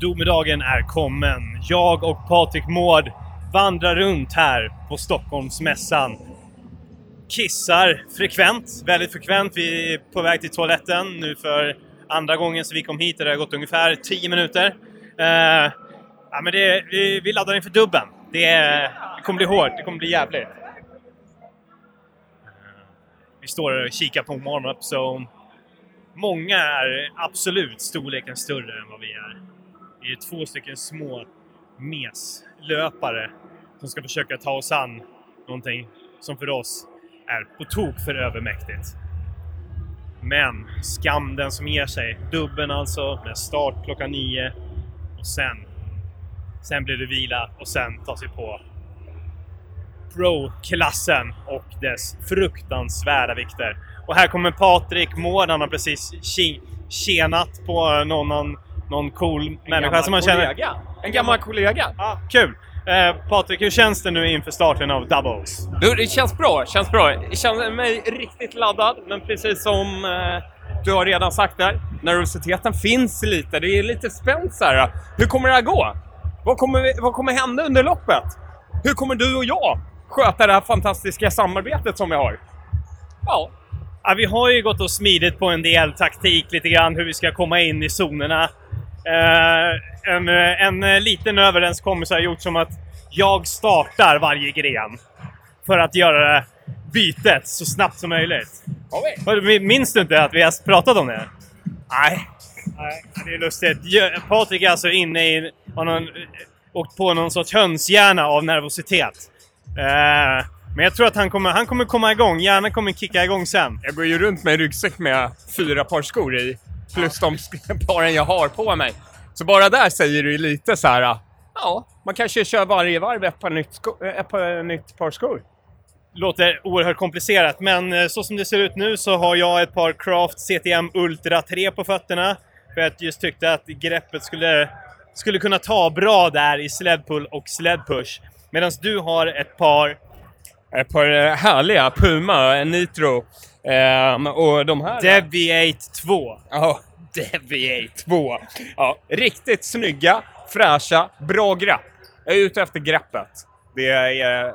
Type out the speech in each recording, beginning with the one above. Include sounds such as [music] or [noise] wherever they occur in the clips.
Domedagen är kommen. Jag och Patrik Mård vandrar runt här på Stockholmsmässan. Kissar frekvent, väldigt frekvent. Vi är på väg till toaletten nu för andra gången så vi kom hit det har gått ungefär 10 minuter. Uh, ja, men det, vi, vi laddar inför dubben. Det, det kommer bli hårt, det kommer bli jävligt. Eh, vi står och kikar på warm-up zone. Många är absolut storleken större än vad vi är är är två stycken små meslöpare som ska försöka ta oss an någonting som för oss är på tok för övermäktigt. Men skam den som ger sig. Dubben alltså, med start klockan nio och sen, sen blir det vila och sen tar sig på Pro-klassen och dess fruktansvärda vikter. Och här kommer Patrik Mård, han har precis tjenat på någon, någon, någon cool en människa som man känner. En gammal kollega! Ah, kul! Eh, Patrik, hur känns det nu inför starten av Doubles? Du, det känns bra, känns bra. Jag känner mig riktigt laddad, men precis som eh, du har redan sagt där, nervositeten finns lite. Det är lite spänt så här. Hur kommer det här gå? Vad kommer, vad kommer hända under loppet? Hur kommer du och jag sköta det här fantastiska samarbetet som vi har? Ja. ja. Vi har ju gått och smidit på en del taktik lite grann, hur vi ska komma in i zonerna. Uh, en, en liten överenskommelse har gjort som att jag startar varje gren för att göra bytet så snabbt som möjligt. vi? Minns du inte att vi har pratat om det? Nej. Nej, det är lustigt. Patrik är alltså inne i... Har någon, åkt på någon sorts hönshjärna av nervositet. Uh, men jag tror att han kommer, han kommer komma igång. Hjärnan kommer kicka igång sen. Jag går ju runt med en ryggsäck med fyra par skor i. Plus de [laughs] paren jag har på mig. Så bara där säger du lite så här. Ja, man kanske kör varje varv ett par nytt, sko- ett par nytt par skor. Låter oerhört komplicerat, men eh, så som det ser ut nu så har jag ett par Craft CTM Ultra 3 på fötterna. För jag just tyckte att greppet skulle, skulle kunna ta bra där i sledpull och sledpush. Medan du har ett par... Ett par eh, härliga Puma Nitro. Ehm, och de här... Deviate 2. Ja, Deviate 2. Ja, riktigt snygga, fräscha, bra grepp. Jag är ute efter greppet. Det är eh,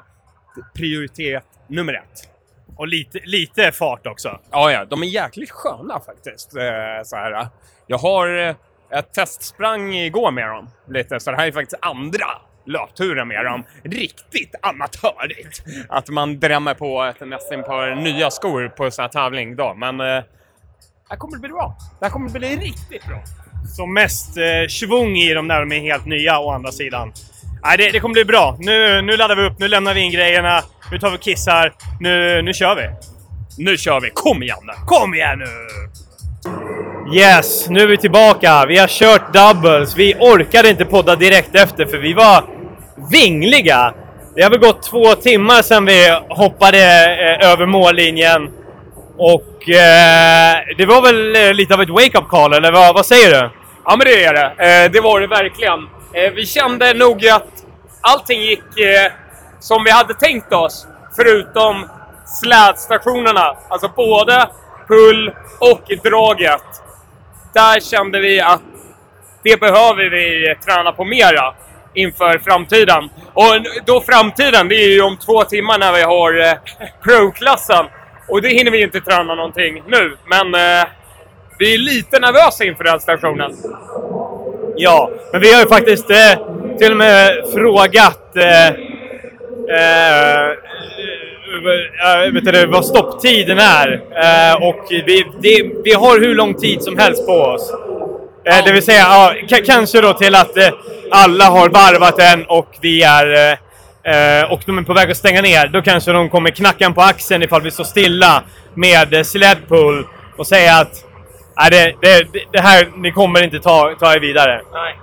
prioritet nummer ett. Och lite, lite fart också. Ja, ja, de är jäkligt sköna faktiskt. Eh, så här. Jag har eh, ett testsprang igår med dem lite, så det här är faktiskt andra löpturen med dem. Riktigt amatörigt! Att man drämmer på nästan par nya skor på sån här tävling då, men det här kommer bli bra. Det här kommer bli riktigt bra. Som mest eh, svung i dem när de är helt nya å andra sidan. Nej, det, det, kommer bli bra. Nu, nu laddar vi upp, nu lämnar vi in grejerna, nu tar vi kissar, nu, nu kör vi. Nu kör vi! Kom igen nu! Kom igen nu! Yes, nu är vi tillbaka. Vi har kört doubles. Vi orkade inte podda direkt efter för vi var vingliga. Det har väl gått två timmar sedan vi hoppade eh, över mållinjen. Och eh, det var väl eh, lite av ett wake-up call, eller vad, vad, säger du? Ja men det är det. Eh, det var det verkligen. Eh, vi kände nog att allting gick eh, som vi hade tänkt oss. Förutom slädstationerna. Alltså både pull och draget. Där kände vi att det behöver vi träna på mera inför framtiden. Och då framtiden, det är ju om två timmar när vi har eh, pro-klassen. Och det hinner vi inte träna någonting nu, men eh, vi är lite nervösa inför den stationen. Ja, men vi har ju faktiskt eh, till och med frågat eh, eh, äh, vet du, vad stopptiden är. Äh, och vi, det, vi har hur lång tid som helst på oss. Äh, det vill säga, ja, kanske då till att alla har varvat den och vi är Eh, och de är på väg att stänga ner. Då kanske de kommer knacka på axeln ifall vi står stilla med eh, sledpull och säga att Nej, det, det, det, här, ni kommer inte ta, ta er vidare. Nej.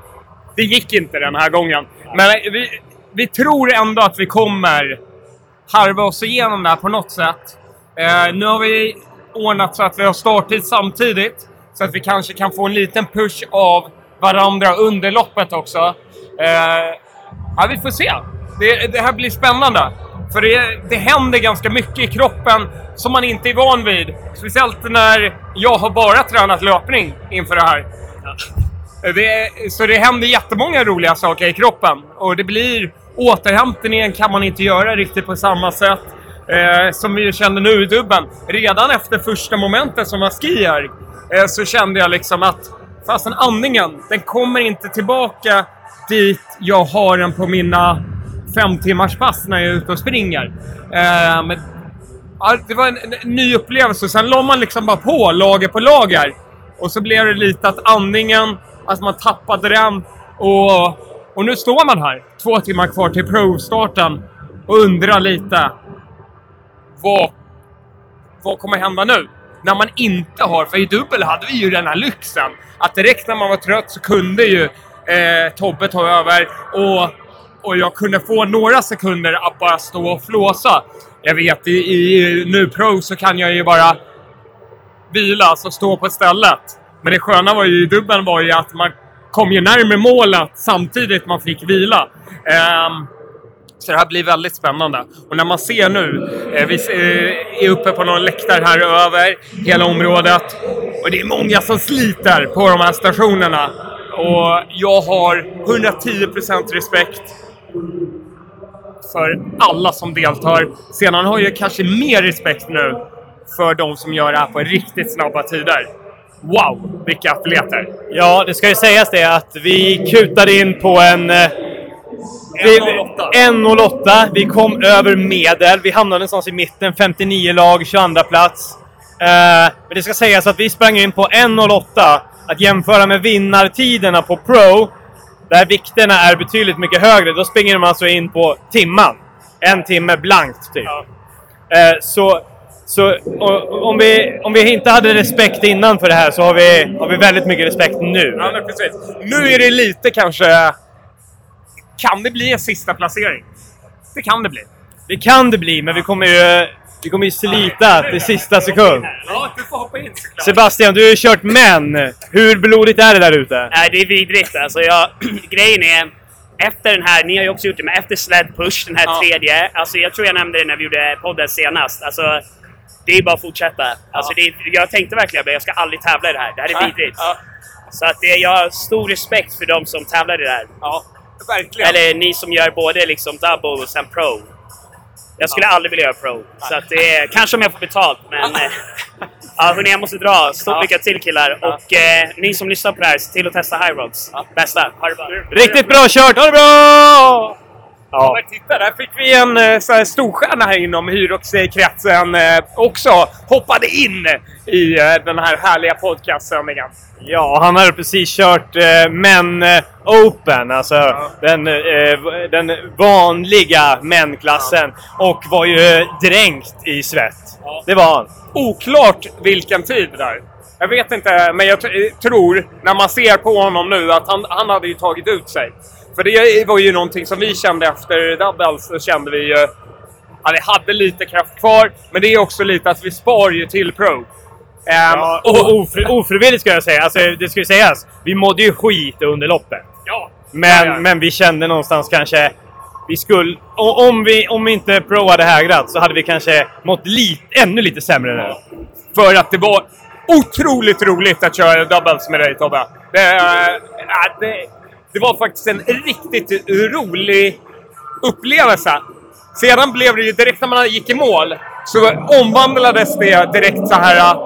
Det gick inte den här gången. Men vi, vi tror ändå att vi kommer harva oss igenom det här på något sätt. Eh, nu har vi ordnat så att vi har starttid samtidigt. Så att vi kanske kan få en liten push av varandra under loppet också. Eh, ja, vi får se. Det, det, här blir spännande. För det, det händer ganska mycket i kroppen som man inte är van vid. Speciellt när jag har bara tränat löpning inför det här. Det så det händer jättemånga roliga saker i kroppen. Och det blir... Återhämtningen kan man inte göra riktigt på samma sätt eh, som vi kände nu i dubben. Redan efter första momentet som var ski här, eh, så kände jag liksom att fastän andningen, den kommer inte tillbaka dit jag har den på mina fem timmars pass när jag är ute och springer. Eh, men, ja, det var en, en, ny upplevelse. Sen la man liksom bara på lager på lager. Och så blev det lite att andningen, att man tappade den. Och, och nu står man här, två timmar kvar till provstarten och undrar lite. Vad, vad kommer hända nu? När man inte har, för i dubbel hade vi ju den här lyxen. Att direkt när man var trött så kunde ju eh, Tobbe ta över och, och jag kunde få några sekunder att bara stå och flåsa. Jag vet, i, i nu Pro så kan jag ju bara vila, alltså stå på stället. Men det sköna var ju i dubbeln var ju att man kom ju närmare målet samtidigt man fick vila. Um, så det här blir väldigt spännande. Och när man ser nu, eh, vi eh, är uppe på någon läktare här över hela området. Och det är många som sliter på de här stationerna. Och jag har 110% respekt för alla som deltar. Sedan har jag kanske mer respekt nu för de som gör det här på riktigt snabba tider. Wow, vilka atleter! Ja, det ska ju sägas det att vi kutade in på en... eh, vi- 1.08. Vi kom över medel. Vi hamnade någonstans i mitten. 59 lag, 22 plats. Eh, men det ska sägas att vi sprang in på 1.08. Att jämföra med vinnartiderna på Pro, där vikterna är betydligt mycket högre. Då springer man alltså in på timman. En timme blankt, typ. Eh, så så och, om, vi, om vi inte hade respekt innan för det här så har vi, har vi väldigt mycket respekt nu. Ja, men precis. Nu är det lite kanske... Kan det bli en sista placering? Det kan det bli. Det kan det bli, men vi kommer ju, vi kommer ju slita till sista sekund. Ja, du får hoppa in såklart. Sebastian, du har ju kört män. Hur blodigt är det där ute? Nej, det är vidrigt. Alltså, jag, [clears throat] grejen är, efter den här, ni har ju också gjort det, men efter Sled Push, den här Ja. tredje. Alltså, jag tror jag nämnde det när vi gjorde podden senast. Alltså, det är bara att fortsätta. Alltså, det är, jag tänkte verkligen att jag ska aldrig tävla i det här. Det här är vidrigt. Ja, Så att det, jag har stor respekt för de som tävlar i det här. ja, verkligen. Eller ni som gör både liksom double och sen pro. Jag skulle aldrig vilja göra pro. Så att det är, kanske om jag får betalt, men... eh, [laughs] ja, hörni, jag måste dra. Stort lycka till killar. Och eh, ni som lyssnar på det här, se till att testa High Rods. Bästa. Ha det bra. Riktigt bra kört! Ha det bra! Ja. Men titta, där fick vi en eh, så här, storstjärna här inom Hyrox-kretsen eh, också. Hoppade in i eh, den här härliga podcastsändningen. ja, han hade precis kört eh, Open, alltså den, eh, v- den vanliga mänklassen. Och var ju dränkt i svett. Det var han. Oklart vilken tid där. Jag vet inte, men jag tror när man ser på honom nu att han, han hade ju tagit ut sig. För det var ju någonting som vi kände efter Doubles, så kände vi ju att vi hade lite kraft kvar. Men det är också lite att vi spar ju till Pro. Ehm, Ja, och ofri, ofrivilligt ska jag säga. Alltså, det ska ju sägas. Vi mådde ju skit under loppet. ja, Men, Ja, ja. men vi kände någonstans kanske... Vi skulle... Om, vi, om inte Pro hade hägrat så hade vi kanske mått lite, ännu lite sämre nu. För att det var otroligt roligt att köra doubles med dig Tobbe. Det, äh, det, det var faktiskt en riktigt rolig upplevelse. Sedan blev det ju direkt när man gick i mål så omvandlades det direkt så här.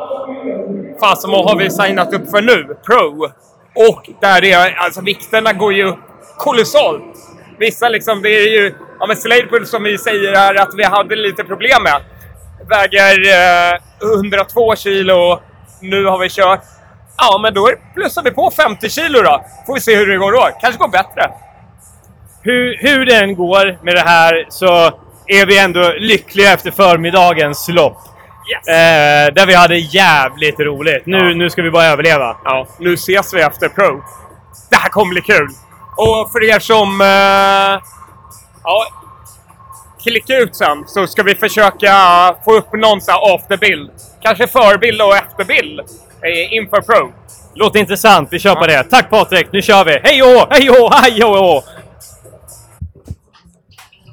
Fasen vad har vi signat upp för nu? Pro. Och där är alltså vikterna går ju upp kolossalt. Vissa liksom, det är ju, ja men Sladepool som vi säger här att vi hade lite problem med. Väger eh, 102 kilo. Nu har vi kört. Ja, men då plussar vi på 50 kilo då. Får vi se hur det går då. Kanske går bättre. Hur, hur det än går med det här så är vi ändå lyckliga efter förmiddagens lopp. Yes. Eh, där vi hade jävligt roligt. Nu, Ja. nu ska vi bara överleva. Ja, nu ses vi efter Pro. Det här kommer bli kul. Och för er som... Eh, ja, klicka ut sen så ska vi försöka få upp någon så här afterbild. Kanske förbild och efterbild inför Pro. Låter intressant, vi kör på det. Tack Patrik, nu kör vi! Hej å, hej å, hej å!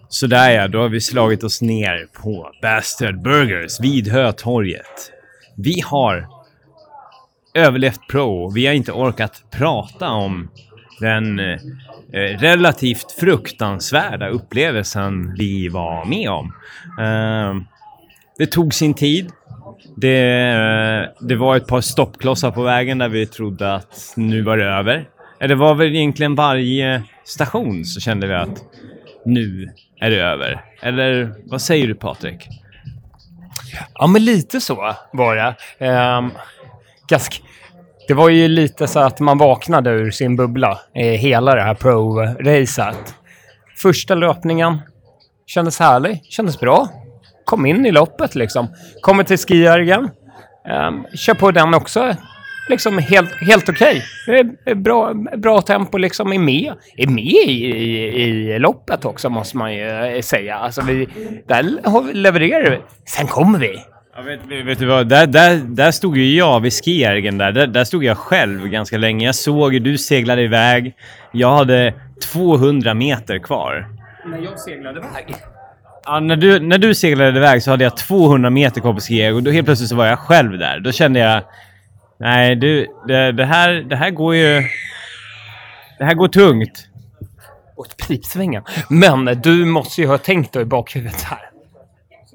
Sådär ja, då har vi slagit oss ner på Bastard Burgers vid Hötorget. Vi har överlevt Pro. Vi har inte orkat prata om den eh, relativt fruktansvärda upplevelsen vi var med om. Eh, det tog sin tid. Det, eh, det var ett par stoppklossar på vägen där vi trodde att nu var det över. Eh, det var väl egentligen varje station så kände vi att nu är det över. Eller vad säger du Patrik? Ja, men lite så var det. Ehm, ganska, det var ju lite så att man vaknade ur sin bubbla i hela det här pro-racet. Första löpningen kändes härlig, kändes bra. Kom in i loppet liksom. Kommer till skijärgen. Um, kör på den också. Liksom helt, helt okej. Det är Bra, bra tempo liksom. Är med, är med i, i, i loppet också måste man ju eh, säga. Alltså vi, där levererar vi. Sen kommer vi. Ja, vet, vet, du vad? Där, där, där stod ju jag vid skijärgen där. där. Där stod jag själv ganska länge. Jag såg hur du seglade iväg. Jag hade 200 meter kvar. När jag seglade iväg. Ja, när, du, när du seglade iväg så hade jag 200 meter kvar på skijärg och då helt plötsligt så var jag själv där. Då kände jag... Nej, du, det, det, här, det här går ju... Det här går tungt. Åt pipsvängen. Men du måste ju ha tänkt då i bakhuvudet här.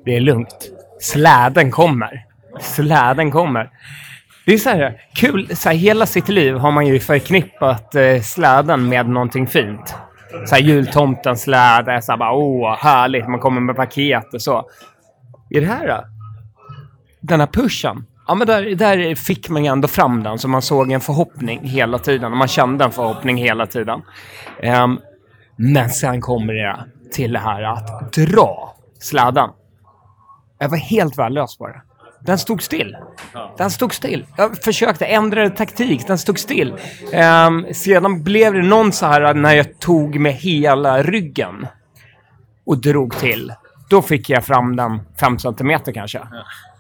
Det är lugnt. Släden kommer. Släden kommer. Det är så här kul. Så här, hela sitt liv har man ju förknippat eh, släden med någonting fint. Så här jultomtens släde. Så här, bara, åh, härligt. Man kommer med paket och så. I det här då? Den här pushen. Ja, men där, där fick man ju ändå fram den. Så man såg en förhoppning hela tiden. Och man kände en förhoppning hela tiden. Um, men sen kommer det till det här att dra släden. Jag var helt värdelös på det. Den stod still. Den stod still. Jag försökte ändra taktik, den stod still. Ehm, sedan blev det någon så här när jag tog med hela ryggen och drog till. Då fick jag fram den 5 centimeter kanske.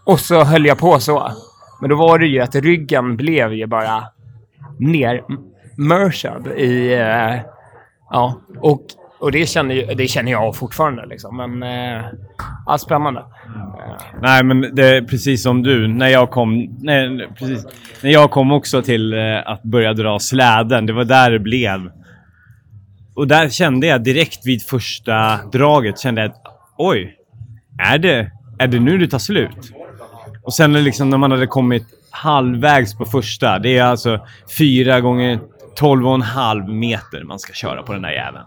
Och så höll jag på så. Men då var det ju att ryggen blev ju bara nermörsad i... Eh, ja, och, och det, känner, ju- det känner jag fortfarande liksom. Men... Eh, ja, spännande. Nej, men det är precis som du. När jag kom, nej, precis, när jag kom också till eh, att börja dra släden. Det var där det blev. Och där kände jag direkt vid första draget kände jag att oj, är det, är det nu det tar slut? Och sen liksom när man hade kommit halvvägs på första. Det är alltså fyra gånger 12 och en halv meter man ska köra på den där jäveln.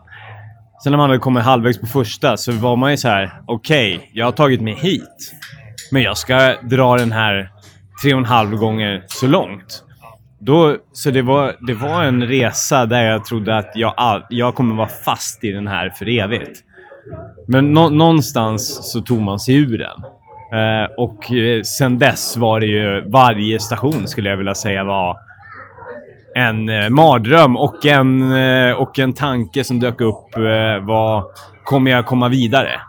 Sen när man hade kommit halvvägs på första så var man ju så här: okej, jag har tagit mig hit. Men jag ska dra den här tre och en halv gånger så långt. Då, så det var, det var en resa där jag trodde att jag, all, jag kommer vara fast i den här för evigt. Men nå, någonstans så tog man sig ur den. Eh, och eh, sen dess var det ju varje station skulle jag vilja säga var en eh, mardröm och en, eh, och en tanke som dök upp eh, var kommer jag komma vidare?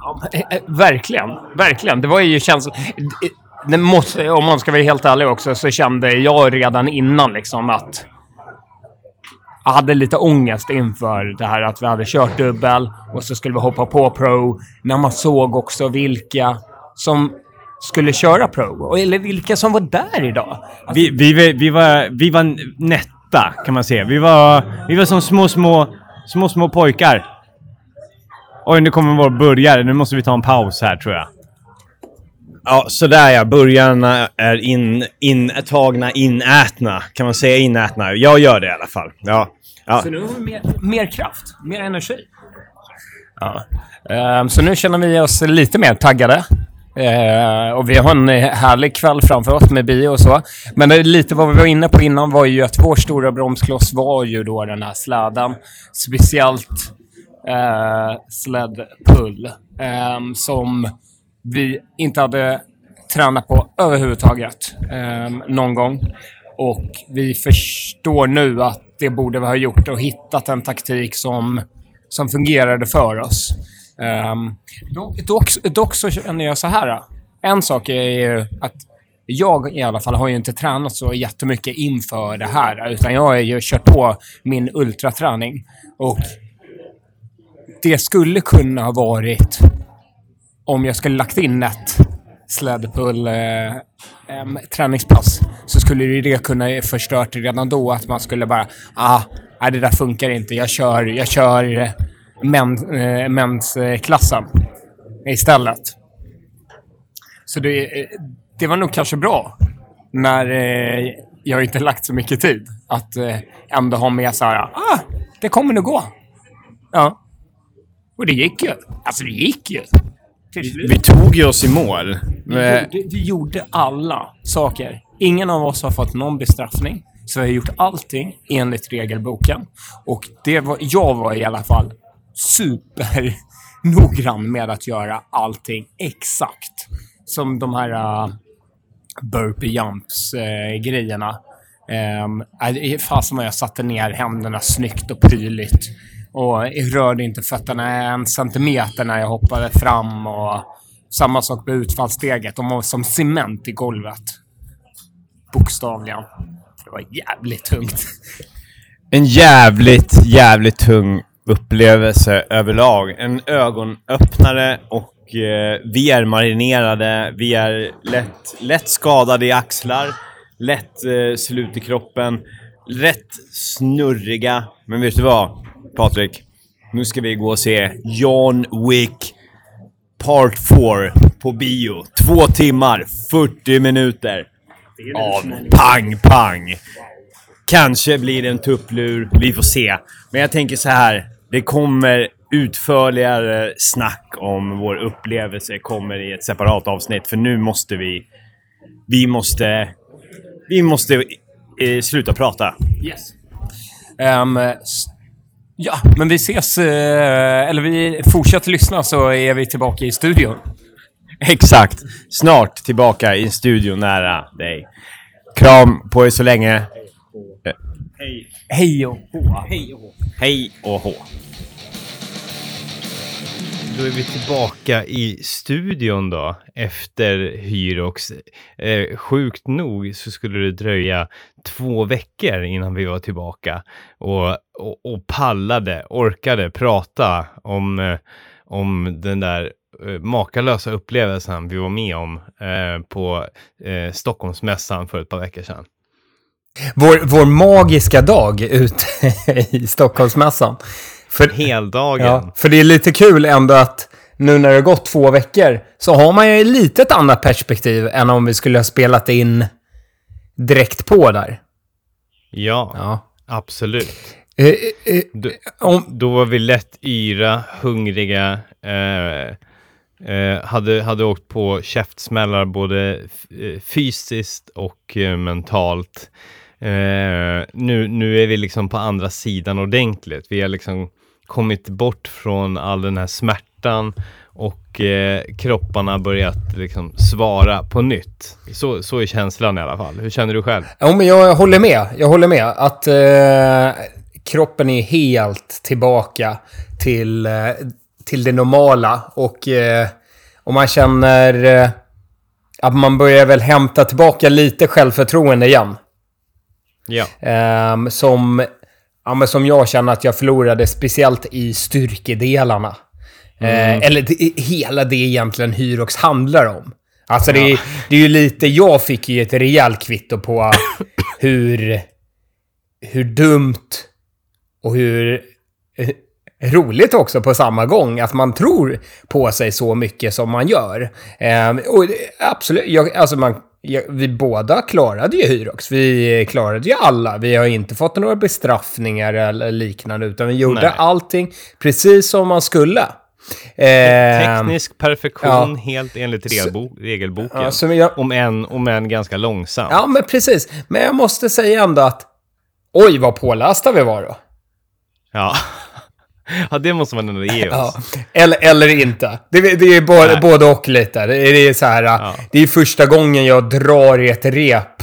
Ja, eh, eh, Verkligen, verkligen. Det var ju känslan... Eh, måste, om man ska vara helt ärlig också, så kände jag redan innan liksom att jag hade lite ångest inför det här att vi hade kört dubbel och så skulle vi hoppa på Pro. När man såg också vilka som skulle köra Pro. och- Eller vilka som var där idag. Vi, vi, vi, vi, var, vi var nätta kan man säga. Vi var, vi var som små, små, små, små pojkar. Oj, nu kommer vår burgare. Nu måste vi ta en paus här tror jag. Ja, sådär ja. Burgarna är in, intagna, inätna. Kan man säga inätna? Jag gör det i alla fall. Ja. ja. Så nu har vi mer, mer kraft, mer energi. Ja. Ehm, så nu känner vi oss lite mer taggade. Eh, och vi har en eh, härlig kväll framför oss med bio och så. Men det lite vad vi var inne på innan var ju att vår stora bromskloss var ju då den här släden. Speciellt eh, sled pull. Eh, som vi inte hade tränat på överhuvudtaget eh, någon gång. Och vi förstår nu att det borde vi ha gjort och hittat en taktik som, som fungerade för oss. Um, dock, dock, så känner jag så här. En sak är ju att jag i alla fall har ju inte tränat så jättemycket inför det här. Utan jag har ju kört på min ultraträning. Och det skulle kunna ha varit om jag skulle lagt in ett slädpull eh, träningspass så skulle det kunna förstört redan då att man skulle bara ah, nej, det där funkar inte. Jag kör, jag kör eh, män, eh, mensklassen istället. Så det, eh, det var nog kanske bra när eh, jag inte lagt så mycket tid att eh, ändå ha med så här, ah, det kommer nog gå. Ja. Och det gick ju. Alltså det gick ju. Slut. Vi tog ju oss i mål. Vi Eh, gjorde, vi gjorde alla saker. Ingen av oss har fått någon bestraffning. Så vi har gjort allting enligt regelboken. Och det var, jag var i alla fall supernoggrann med att göra allting exakt. Som de här uh, burpee jumps-grejerna. Äh, um, ehm, äh, fasen vad jag satte ner händerna snyggt och prydligt. Och jag rörde inte fötterna en centimeter när jag hoppade fram. Och samma sak med utfallssteget. De var som cement i golvet. Bokstavligen. Det var jävligt tungt. en jävligt, jävligt tung upplevelse överlag. En ögonöppnare och eh, vi är marinerade, vi är lätt, lätt skadade i axlar, lätt eh, slut i kroppen, rätt snurriga. Men vet du vad, Patrik? Nu ska vi gå och se John Wick Part 4 på bio. Två timmar, 40 minuter. Av pang, pang. Kanske blir det en tupplur, vi får se. Men jag tänker så här. Det kommer utförligare snack om vår upplevelse kommer i ett separat avsnitt. För nu måste vi... Vi måste... Vi måste eh, sluta prata. Yes. S- ja, men vi ses, eh, eller vi fortsätter lyssna så är vi tillbaka i studion. Exakt. Snart tillbaka i en studio nära dig. Kram på er så länge. Hej och hå. Hej och hå. Då är vi tillbaka i studion då, efter Hyrox. Eh, sjukt nog så skulle det dröja två veckor innan vi var tillbaka och, och, och pallade, orkade prata om, eh, om den där eh, makalösa upplevelsen vi var med om eh, på eh, Stockholmsmässan för ett par veckor sedan. Vår, vår magiska dag ute i Stockholmsmässan. För, Heldagen. ja, för det är lite kul ändå att nu när det har gått två veckor så har man ju ett litet annat perspektiv än om vi skulle ha spelat in direkt på där. ja, Ja. absolut. Eh, eh, Då, om, då var vi lätt yra, hungriga, eh, eh, hade, hade åkt på käftsmällar både eh, fysiskt och eh, mentalt. Eh, nu, nu är vi liksom på andra sidan ordentligt. Vi har liksom kommit bort från all den här smärtan och eh, kropparna börjat liksom svara på nytt. Så, så är känslan i alla fall. Hur känner du själv? Ja, men jag håller med. Jag håller med. Att eh, kroppen är helt tillbaka till, eh, till det normala. Och, eh, och man känner eh, att man börjar väl hämta tillbaka lite självförtroende igen. Ja. Ehm, som, ja, men som jag känner att jag förlorade, speciellt i styrkedelarna. Eh, eller det, hela det egentligen Hyrox handlar om. Alltså det, är, det är ju lite, jag fick ju ett rejält kvitto på [coughs] hur, hur dumt och hur eh, roligt också på samma gång. Att man tror på sig så mycket som man gör. Eh, och absolut, jag, alltså man, jag, vi båda klarade ju Hyrox. Vi klarade ju alla. Vi har inte fått några bestraffningar eller liknande, utan vi gjorde Nej. allting precis som man skulle. Eh, Teknisk perfektion ja. helt enligt regelbo- regelboken. ja, så jag, Om än, om än ganska långsamt. ja, men precis. Men jag måste säga ändå att oj, vad pålästa vi var då. Ja. [laughs] ja, det måste man ändå ge oss. Ja, eller, eller inte. Det, det är både, Nej. både och lite. Det är, så här, det är första gången jag drar i ett rep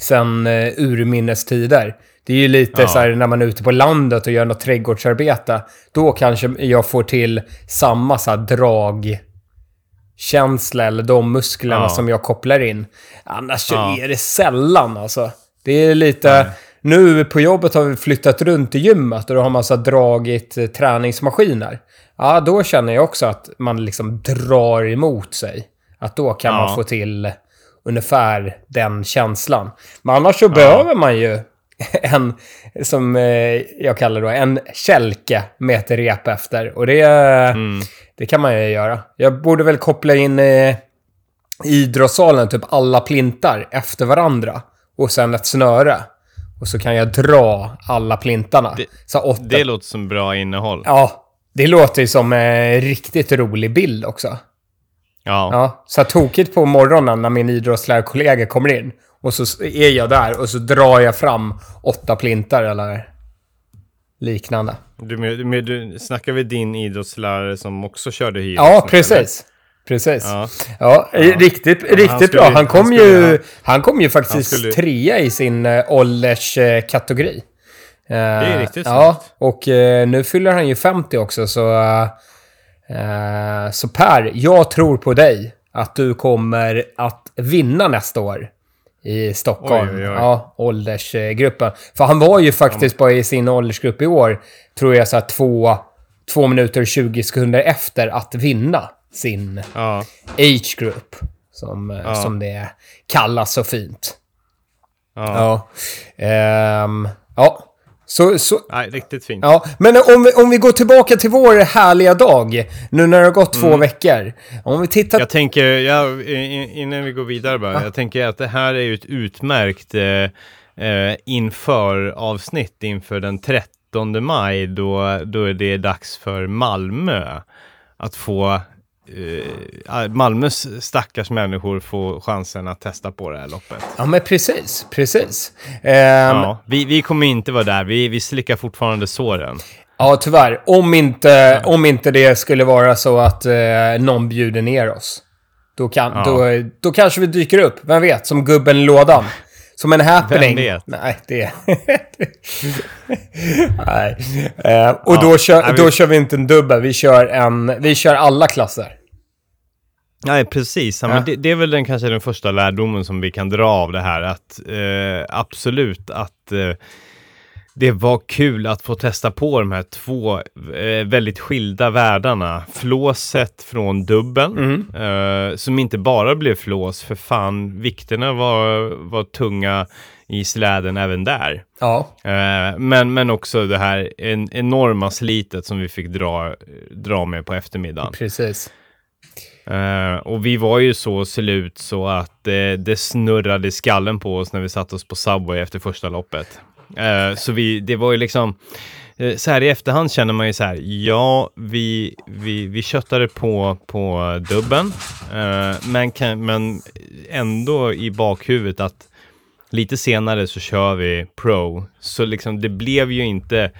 sen uh, urminnes tider. Det är ju lite Ja. så här när man är ute på landet och gör något trädgårdsarbete. Då kanske jag får till samma så här dragkänsla eller de musklerna Ja. som jag kopplar in. Annars så Ja. är det sällan alltså. Det är lite... Nu på jobbet har vi flyttat runt i gymmet och då har man så dragit eh, träningsmaskiner. Ja, då känner jag också att man liksom drar emot sig. Att då kan Ja. man få till ungefär den känslan. Men annars så behöver man ju [laughs] en, som eh, jag kallar då, en kälke med ett rep efter. Och det, Mm. det kan man ju göra. Jag borde väl koppla in eh, i idrottssalen typ alla plintar efter varandra. Och sen ett snöre. Och så kan jag dra alla plintarna. Det- så åtta. Det låter som bra innehåll. Ja, det låter ju som en riktigt rolig bild också. Ja. Ja, så tokigt på morgonen när min idrottslärarkollega kommer in. Och så är jag där och så drar jag fram åtta plintar eller liknande. Du, med, du, snackar vi din idrottslärare som också körde hyr? Ja, precis. Precis. Ja. Ja, riktigt, riktigt han skulle- bra. Han kom, han skulle- ju, han kom ju faktiskt skulle- trea i sin uh, ålderskategori. det är riktigt Ja, snyggt. och eh, nu fyller han ju 50 också, så... eh, så Per, jag tror på dig att du kommer att vinna nästa år i Stockholm. Oj, oj, oj. Ja, åldersgruppen. För han var ju faktiskt bara i sin åldersgrupp i år, tror jag, så här två, två minuter och 20 sekunder efter att vinna sin Ja. age group. Som, eh, Ja. som det kallas så fint. ja. Ja. Ehm, ja. Så, så, Nej, riktigt fint. ja. Men om vi, om vi går tillbaka till vår härliga dag, nu när det har gått två veckor. Om vi tittar... Jag tänker, ja, innan vi går vidare bara, jag tänker att det här är ju ett utmärkt eh, eh, inför avsnitt inför den 13 maj då, då är det dags för Malmö att få eh, Malmös stackars människor får chansen att testa på det här loppet. Ja, men precis. Precis. Ehm, Ja, vi, vi kommer inte vara där, vi, vi slickar fortfarande såren. Ja, tyvärr. Om inte, om inte det skulle vara så att eh, någon bjuder ner oss. Då, kan, Ja. då, då kanske vi dyker upp. Vem vet? Som gubben i lådan. Som en happening. Vem vet? Nej, det... [laughs] Nej. Eh, och Ja, då, kör, nej, vi- då kör vi inte en dubbel. Vi kör, en, vi kör alla klasser. Nej, precis. Ja, Ja. Men det, det är väl den, kanske den första lärdomen som vi kan dra av det här. Att eh, absolut att eh, det var kul att få testa på de här två eh, väldigt skilda världarna. Flåset från dubben, eh, som inte bara blev flås, för fan, vikterna var, var tunga i släden även där. Ja. Eh, men, men också det här en, enorma slitet som vi fick dra, dra med på eftermiddagen. Precis. Eh, och vi var ju så slut så att eh, det snurrade i skallen på oss när vi satte oss på Subway efter första loppet. Eh, så vi, det var ju liksom, eh, så här i efterhand känner man ju så här, ja, vi, vi, vi köttade på, på dubben, eh, men, kan, men ändå i bakhuvudet att lite senare så kör vi Pro. Så liksom det blev ju inte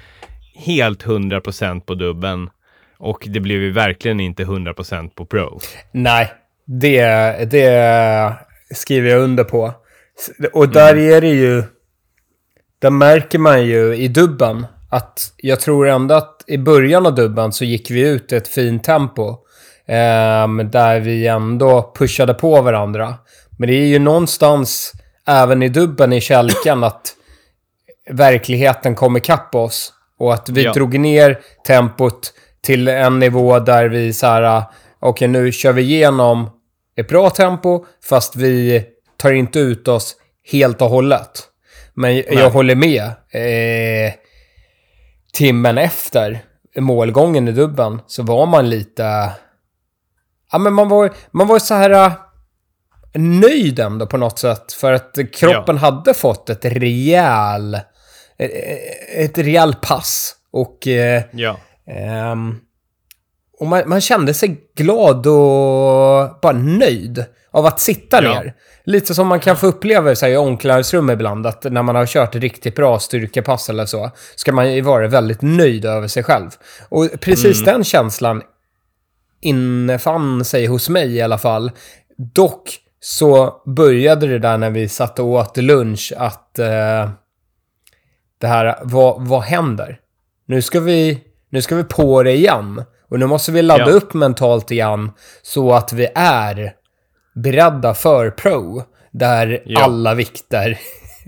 helt 100% på dubben. Och det blev ju verkligen inte 100% på Pro. Nej, det, det skriver jag under på. Och där Mm. är det ju... Där märker man ju i dubben att jag tror ändå att i början av dubben så gick vi ut i ett fint tempo. ehm, där vi ändå pushade på varandra. Men det är ju någonstans, även i dubben i kälken, att verkligheten kom ikapp oss. Och att vi Ja. drog ner tempot till en nivå där vi så här, okej nu kör vi igenom ett bra tempo, fast vi tar inte ut oss helt och hållet. Men jag håller med. Eh, timmen efter målgången i dubben så var man lite... Ja, men man var, man var så här äh, nöjd ändå på något sätt. För att kroppen hade fått ett rejäl... Ett, ett rejäl pass. Och... Eh, Ja. Ehm, och man, man kände sig glad och bara nöjd av att sitta Ja. ner. Lite som man kan få uppleva så här, i omklädningsrum ibland, att när man har kört riktigt bra styrkepass eller så, ska man ju vara väldigt nöjd över sig själv. Och precis den känslan infann sig hos mig i alla fall. Dock så började det där när vi satt och åt lunch att eh, det här, vad, vad händer? Nu ska vi, nu ska vi på det igen. Och nu måste vi ladda Ja. upp mentalt igen så att vi är beredda för pro. Där Ja. alla vikter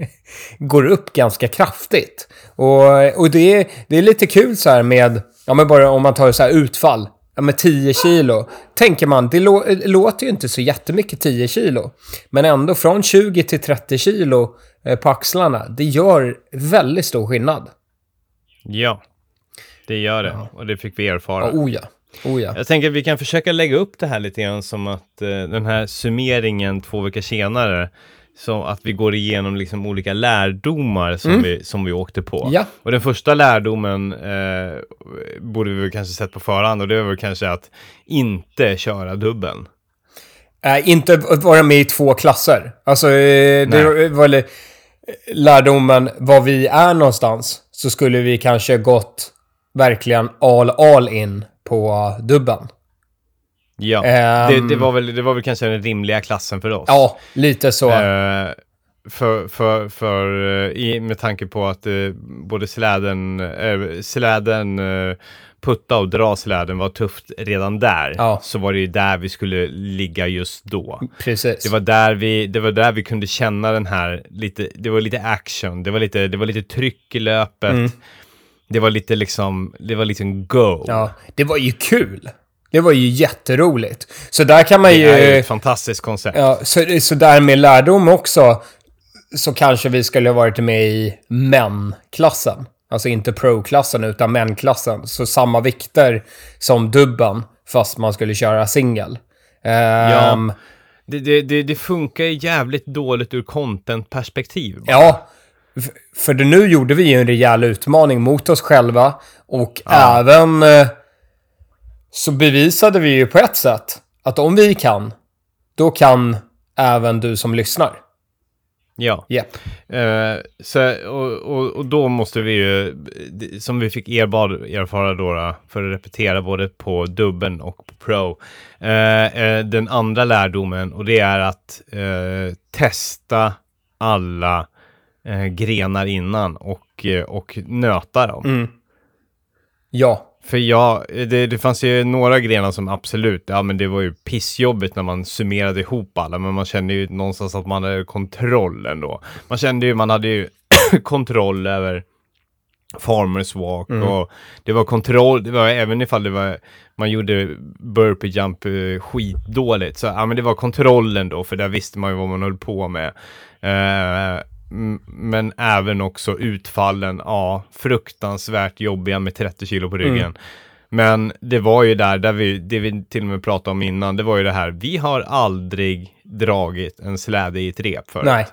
[laughs] går upp ganska kraftigt. Och, och det, är, det är lite kul så här med, ja men bara om man tar så här utfall. ja, med 10 kilo. Tänker man, det lå låter ju inte så jättemycket 10 kilo. Men ändå från 20 till 30 kilo eh, på axlarna, det gör väldigt stor skillnad. Ja, det gör det. Och det fick vi erfara. Ja, oh ja. Oh ja. Jag tänker att vi kan försöka lägga upp det här lite grann som att eh, den här summeringen två veckor senare, så att vi går igenom liksom olika lärdomar som, vi, som vi åkte på. Mm. Ja. Och den första lärdomen eh, borde vi kanske sett på förhand och det var kanske att inte köra dubbeln. Äh, inte vara med i två klasser. Alltså, eh, det var väl lärdomen var vi är någonstans. Så skulle vi kanske gått verkligen all, all in på dubben. Ja, Ehm. det, det, var väl, det var väl kanske den rimliga klassen för oss. Ja, lite så. Eh, för, för, för, eh, i, med tanke på att eh, både släden, eh, släden eh, putta och dra släden var tufft redan där. Ja. Så var det ju där vi skulle ligga just då. Precis. Det var där vi, det var där vi kunde känna den här, lite, det var lite action, det var lite, det var lite tryck i löpet. Mm. Det var lite liksom, det var liksom go. Ja, det var ju kul. Det var ju jätteroligt. Så där kan man Det ju... är ju ett fantastiskt koncept. Ja, så, så där med lärdom också, så kanske vi skulle ha varit med i män-klassen. Alltså inte pro-klassen, utan män-klassen. Så samma vikter som dubben, fast man skulle köra singel. Ehm, Det, det, det, det funkar ju jävligt dåligt ur content-perspektiv. ja, för det, nu gjorde vi ju en rejäl utmaning mot oss själva. Och även eh, så bevisade vi ju på ett sätt att om vi kan, då kan även du som lyssnar. Ja. Japp. Eh, så, och, och, och då måste vi ju, som vi fick erbad, erfara då, för att repetera både på dubben och på pro, eh, eh, den andra lärdomen och det är att testa alla eh, grenar innan och, eh, och nöta dem. Mm. Ja. För jag, det, det fanns ju några grenar som absolut, ja men det var ju pissjobbigt när man summerade ihop alla, men man kände ju någonstans att man hade kontroll ändå. Man kände ju, man hade ju [coughs] kontroll över Farmers Walk och det var kontroll, det var även ifall det var, man gjorde burpee jump eh, skitdåligt, så ja men det var kontrollen då, för där visste man ju vad man höll på med. M- men även också utfallen, ja, fruktansvärt jobbiga med 30 kilo på ryggen. Men det var ju där, där vi, det vi till och med pratade om innan, det var ju det här, vi har aldrig dragit en släde i ett rep förut. Nej.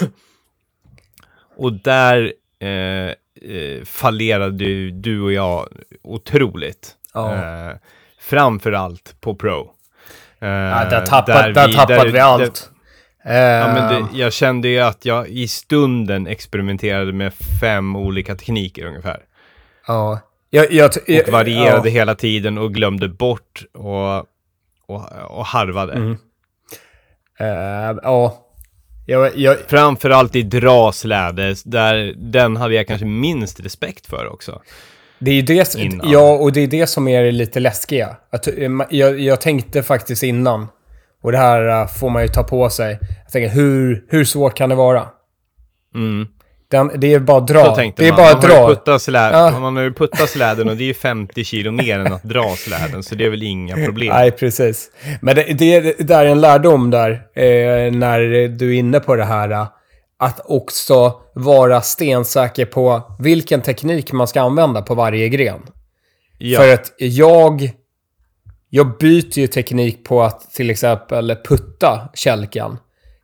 [clears throat] Och där eh, eh, fallerade ju du och jag otroligt. Ja. Eh, framförallt på Pro. Eh, Ja, där, tappat, där, tappade vi allt. Ja, men Ehm, det, jag kände ju att jag i stunden experimenterade med fem olika tekniker ungefär. ja. Jag, jag, jag, Och varierade ja. hela tiden och glömde bort och, och, och harvade. Mm. Ehm, ja. Jag, jag, Framförallt i drasläde, där den hade jag kanske minst respekt för också. det är ju det, Innan. ja, och det är det som är lite läskiga. Att, eh, jag, jag tänkte faktiskt innan, och det här eh, får man ju ta på sig. Jag tänker, hur, hur svårt kan det vara? Mm. Den, det är bara att Så dra. tänkte Det är man. bara man att har dra. slä- Ja. Man har ju puttat släden och det är ju 50 kilo mer än att dra släden, så det är väl inga problem. Nej, precis. Men det, det, det är en lärdom där, eh, när du är inne på det här. eh, Att också vara stensäker på vilken teknik man ska använda på varje gren. Ja. För att jag... Jag byter ju teknik på att till exempel putta kälken.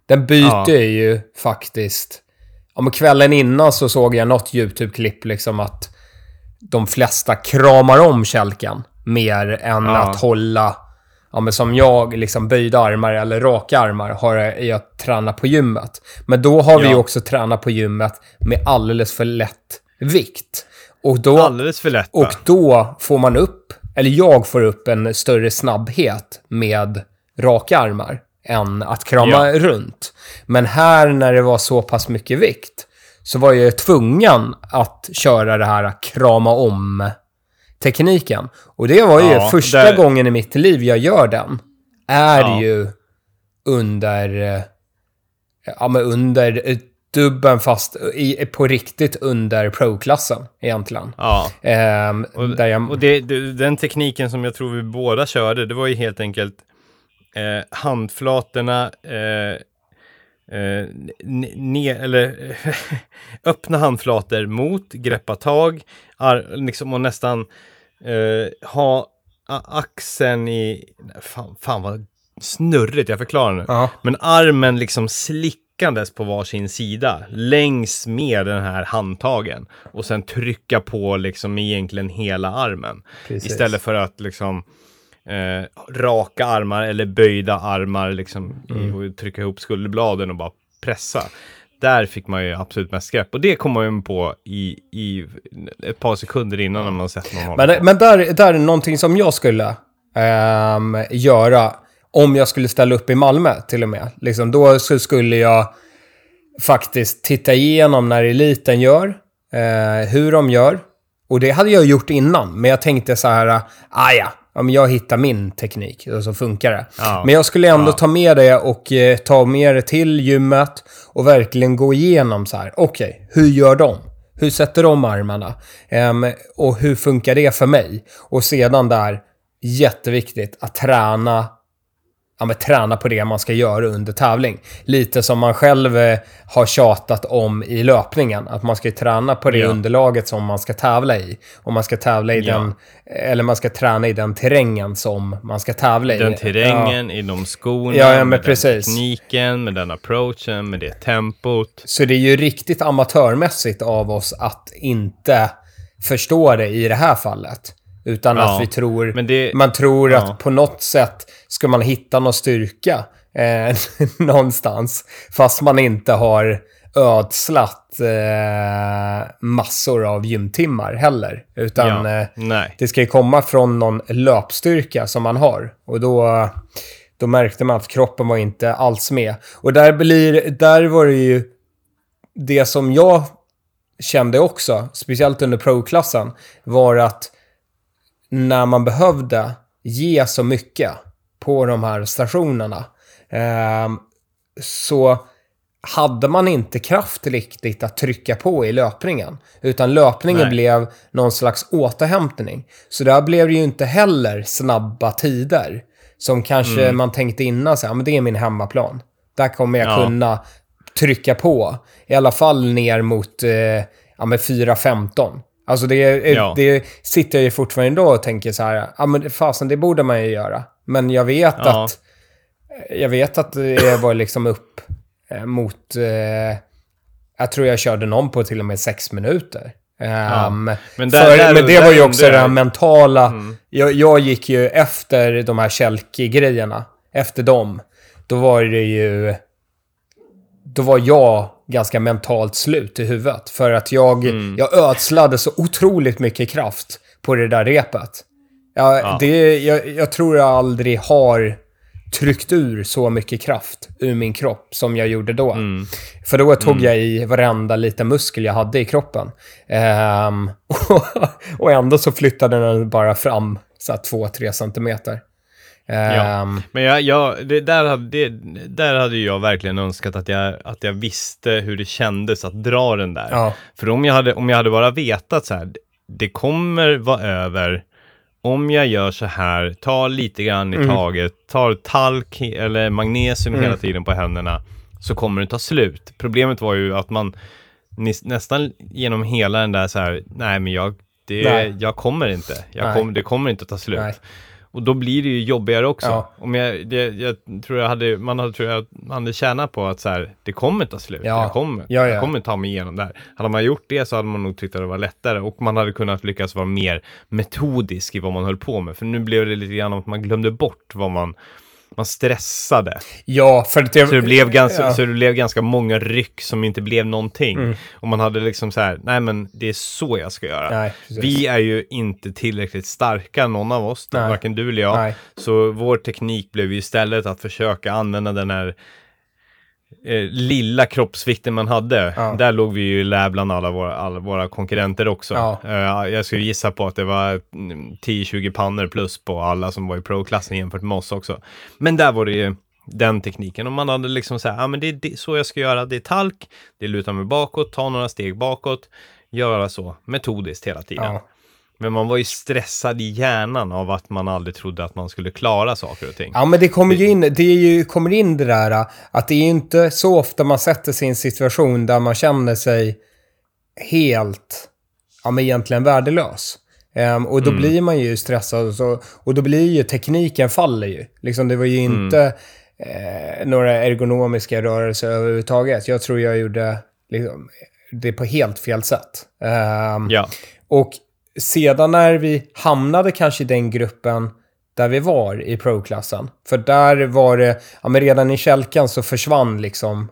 Den byter Ja. ju faktiskt... Men kvällen innan så såg jag något YouTube-klipp liksom att de flesta kramar om kälken mer än Ja. att hålla... Ja, men som jag, liksom böjda armar eller raka armar har jag tränat på gymmet. Men då har vi ju Ja. också tränat på gymmet med alldeles för lätt vikt. Och då... Alldeles för lätta. Och då får man upp, eller jag får upp en större snabbhet med raka armar än att krama Ja. runt. Men här när det var så pass mycket vikt så var jag tvungen att köra det här krama om tekniken. Och det var ju Ja, första där- gången i mitt liv jag gör den. Är Ja. ju under, eh, ja men under dubben fast i, på riktigt under pro-klassen egentligen. Ja. Ehm, Och, där jag, och det, det, den tekniken som jag tror vi båda körde, det var ju helt enkelt eh, handflatorna, eh, eh, ne, eller [laughs] öppna handflator mot, greppa tag, ar, liksom, och nästan eh, ha axeln i, fan, fan vad snurrigt jag förklarar nu. Ja. Men armen liksom slickandes på varsin sida längs med den här handtagen och sen trycka på liksom egentligen hela armen. Precis. Istället för att liksom eh, raka armar eller böjda armar liksom Mm. och trycka ihop skulderbladen och bara pressa. Där fick man ju absolut mest grepp och det kom man ju på i, i ett par sekunder innan när man sett någon hålla Men, men där, där är någonting som jag skulle ehm, göra om jag skulle ställa upp i Malmö till och med. Liksom, då skulle jag faktiskt titta igenom när eliten gör, eh, hur de gör. Och det hade jag gjort innan, men jag tänkte så här, ah ja, jag hittar min teknik och så funkar det. Ja. Men jag skulle ändå Ja. ta med det och eh, ta med det till gymmet och verkligen gå igenom så här, okej, hur gör de? Hur sätter de armarna? Ehm, och hur funkar det för mig? Och sedan där, jätteviktigt att träna ja, men träna på det man ska göra under tävling. Lite som man själv eh, har tjatat om i löpningen. Att man ska träna på det Ja. underlaget som man ska tävla i. Och man ska tävla i Ja. den, eller man ska träna i den terrängen som man ska tävla i. Den terrängen, i de skorna, Ja, ja, med precis. den tekniken, med den approachen, med det tempot. Så det är ju riktigt amatörmässigt av oss att inte förstå det i det här fallet. Utan Ja, att vi tror, det- man tror ja. att på något sätt ska man hitta någon styrka eh, [laughs] någonstans. Fast man inte har ödslat eh, massor av gymtimmar heller. Utan Ja, eh, det ska ju komma från någon löpstyrka som man har. Och då, då märkte man att kroppen var inte alls med. Och där, blir, där var det ju det som jag kände också, speciellt under pro-klassen, var att när man behövde ge så mycket på de här stationerna ehm, så hade man inte kraft riktigt att trycka på i löpningen. Utan löpningen Nej. blev någon slags återhämtning. Så där blev det ju inte heller snabba tider. Som kanske man tänkte innan, så här, "Ja, men det är min hemmaplan. Där kommer jag Ja. kunna trycka på. I alla fall ner mot eh, ja, men 4.15. Alltså det, är- Ja. det sitter jag ju fortfarande idag och tänker så här, ja men fasen det borde man ju göra. Men jag vet Ja. att jag vet att det var liksom upp eh, mot... Eh, jag tror jag körde någon på till och med sex minuter. Ehm, Men där- för, där- men det där var ju också det här jag- mentala. Jag, jag gick ju efter de här Kälki-grejerna. Efter dem. Då var det ju... Då var jag ganska mentalt slut i huvudet. För att jag, jag ödslade så otroligt mycket kraft på det där repet. Ja, Ja. Det, jag, jag tror jag aldrig har tryckt ur så mycket kraft ur min kropp som jag gjorde då. För då tog jag i varenda liten muskel jag hade i kroppen. Ehm, [laughs] och ändå så flyttade den bara fram så här 2-3 centimeter. Ehm, Men jag, jag, det, där, det, där hade jag verkligen önskat att jag, att jag visste hur det kändes att dra den där. Ja. För om jag, hade, om jag hade bara vetat så här, det kommer vara över om jag gör så här, tar lite grann i taget, tar talk eller magnesium hela tiden på händerna, så kommer det ta slut. Problemet var ju att man nästan genom hela den där så här, nej men jag, det, Nej. jag kommer inte. Jag kom, det kommer inte att ta slut. Nej. Och då blir det ju jobbigare också. Ja. Om jag, det, jag tror jag hade, man hade, tror jag, man hade tjänat på att så här, det kommer ta slut. Ja. Jag, kommer, Ja, ja. jag kommer ta mig igenom det här. Hade man gjort det så hade man nog tyckt att det var lättare och man hade kunnat lyckas vara mer metodisk i vad man höll på med. För nu blev det lite grann att man glömde bort vad man, man stressade. ja, för det... Så det, blev ganska, ja. så det blev ganska många ryck som inte blev någonting. Mm. Och man hade liksom så här, nej men det är så jag ska göra. Nej. Vi är ju inte tillräckligt starka, någon av oss, Nej. varken du eller jag. Nej. Så vår teknik blev ju istället att försöka använda den här eh, lilla kroppsvikten man hade. Ja. Där låg vi ju i lä bland alla våra, alla våra konkurrenter också. Ja. Eh, jag skulle gissa på att det var mm, 10-20 pannor plus på alla som var i pro-klassen jämfört med oss också. Men där var det ju den tekniken. Om man hade liksom så här, ja men det är det, så jag ska göra, det är talk, det är luta mig bakåt, ta några steg bakåt, göra så metodiskt hela tiden. Ja. Men man var ju stressad i hjärnan av att man aldrig trodde att man skulle klara saker och ting. Ja, men det kommer ju in, det är ju, kommer in det där att det är ju inte så ofta man sätter sig i en situation där man känner sig helt, ja men egentligen värdelös. Ehm, och då blir man ju stressad och, så, och då blir ju tekniken faller ju. Liksom det var ju inte eh, några ergonomiska rörelser överhuvudtaget. Jag tror jag gjorde liksom, det på helt fel sätt. Ehm, Ja. och sedan när vi hamnade kanske i den gruppen där vi var i pro-klassen. För där var det, ja men redan i kälkan så försvann liksom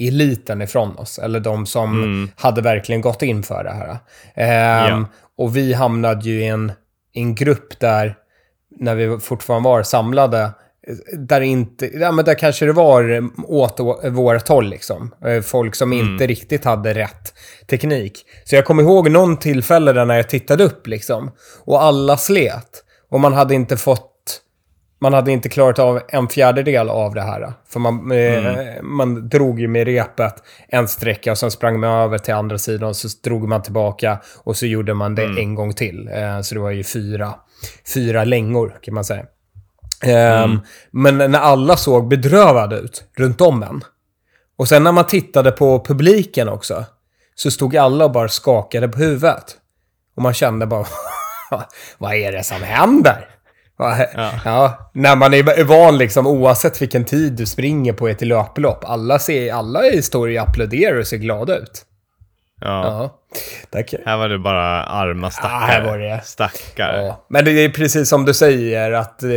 eliten ifrån oss. Eller de som hade verkligen gått in för det här. Ehm, Ja. Och vi hamnade ju i en, i en grupp där, när vi fortfarande var samlade, där inte, ja men där kanske det var åt vårt håll liksom. Eh, Folk som inte riktigt hade rätt teknik. Så jag kommer ihåg någon tillfälle där när jag tittade upp liksom. Och alla slet. Och man hade inte fått man hade inte klarat av en fjärdedel av det här. För man, eh, man drog ju med repet en sträcka och sen sprang man över till andra sidan och så drog man tillbaka och så gjorde man det en gång till. Eh, så det var ju fyra, fyra längor kan man säga. Ehm, Men när alla såg bedrövade ut runt om en. Och sen när man tittade på publiken också så stod alla och bara skakade på huvudet. Och man kände bara, [laughs] vad är det som händer? Va- Ja. när man är van liksom, oavsett vilken tid du springer på ett löplopp. Alla, ser, alla står och applåderar och ser glada ut. Ja. Ja, tack. Här var det bara arma stackare. Ja, här var det. Stackare. Ja. Men det är precis som du säger, att eh,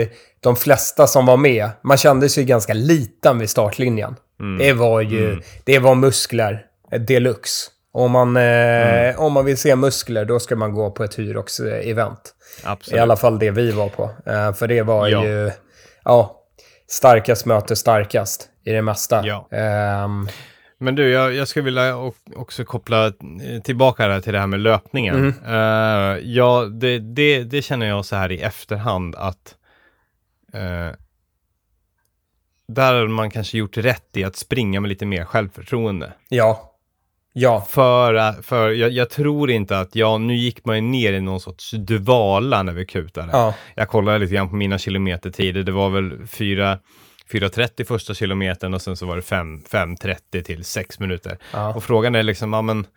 de flesta som var med, man kände sig ganska liten vid startlinjen. Det var ju, det var muskler eh, deluxe. Om man, eh, om man vill se muskler, då ska man gå på ett Hyrox-event. I alla fall det vi var på. Eh, för det var Ja. ju, ja, starkast möter starkast i det mesta. Ja. Ehm, Men du, jag, jag skulle vilja också koppla eh, tillbaka där till det här med löpningen. Mm. Eh, ja, det, det, det känner jag så här i efterhand att eh, där har man kanske gjort rätt i att springa med lite mer självförtroende. ja. Ja. För, att- för jag, jag tror inte att, ja, nu gick man ju ner i någon sorts dvala när vi kutade. Ja. Jag kollade lite grann på mina kilometertider. Det var väl 4 4.30 första kilometern och sen så var det 5 5.30 till 6 minuter. Ja. Och frågan är liksom, ja men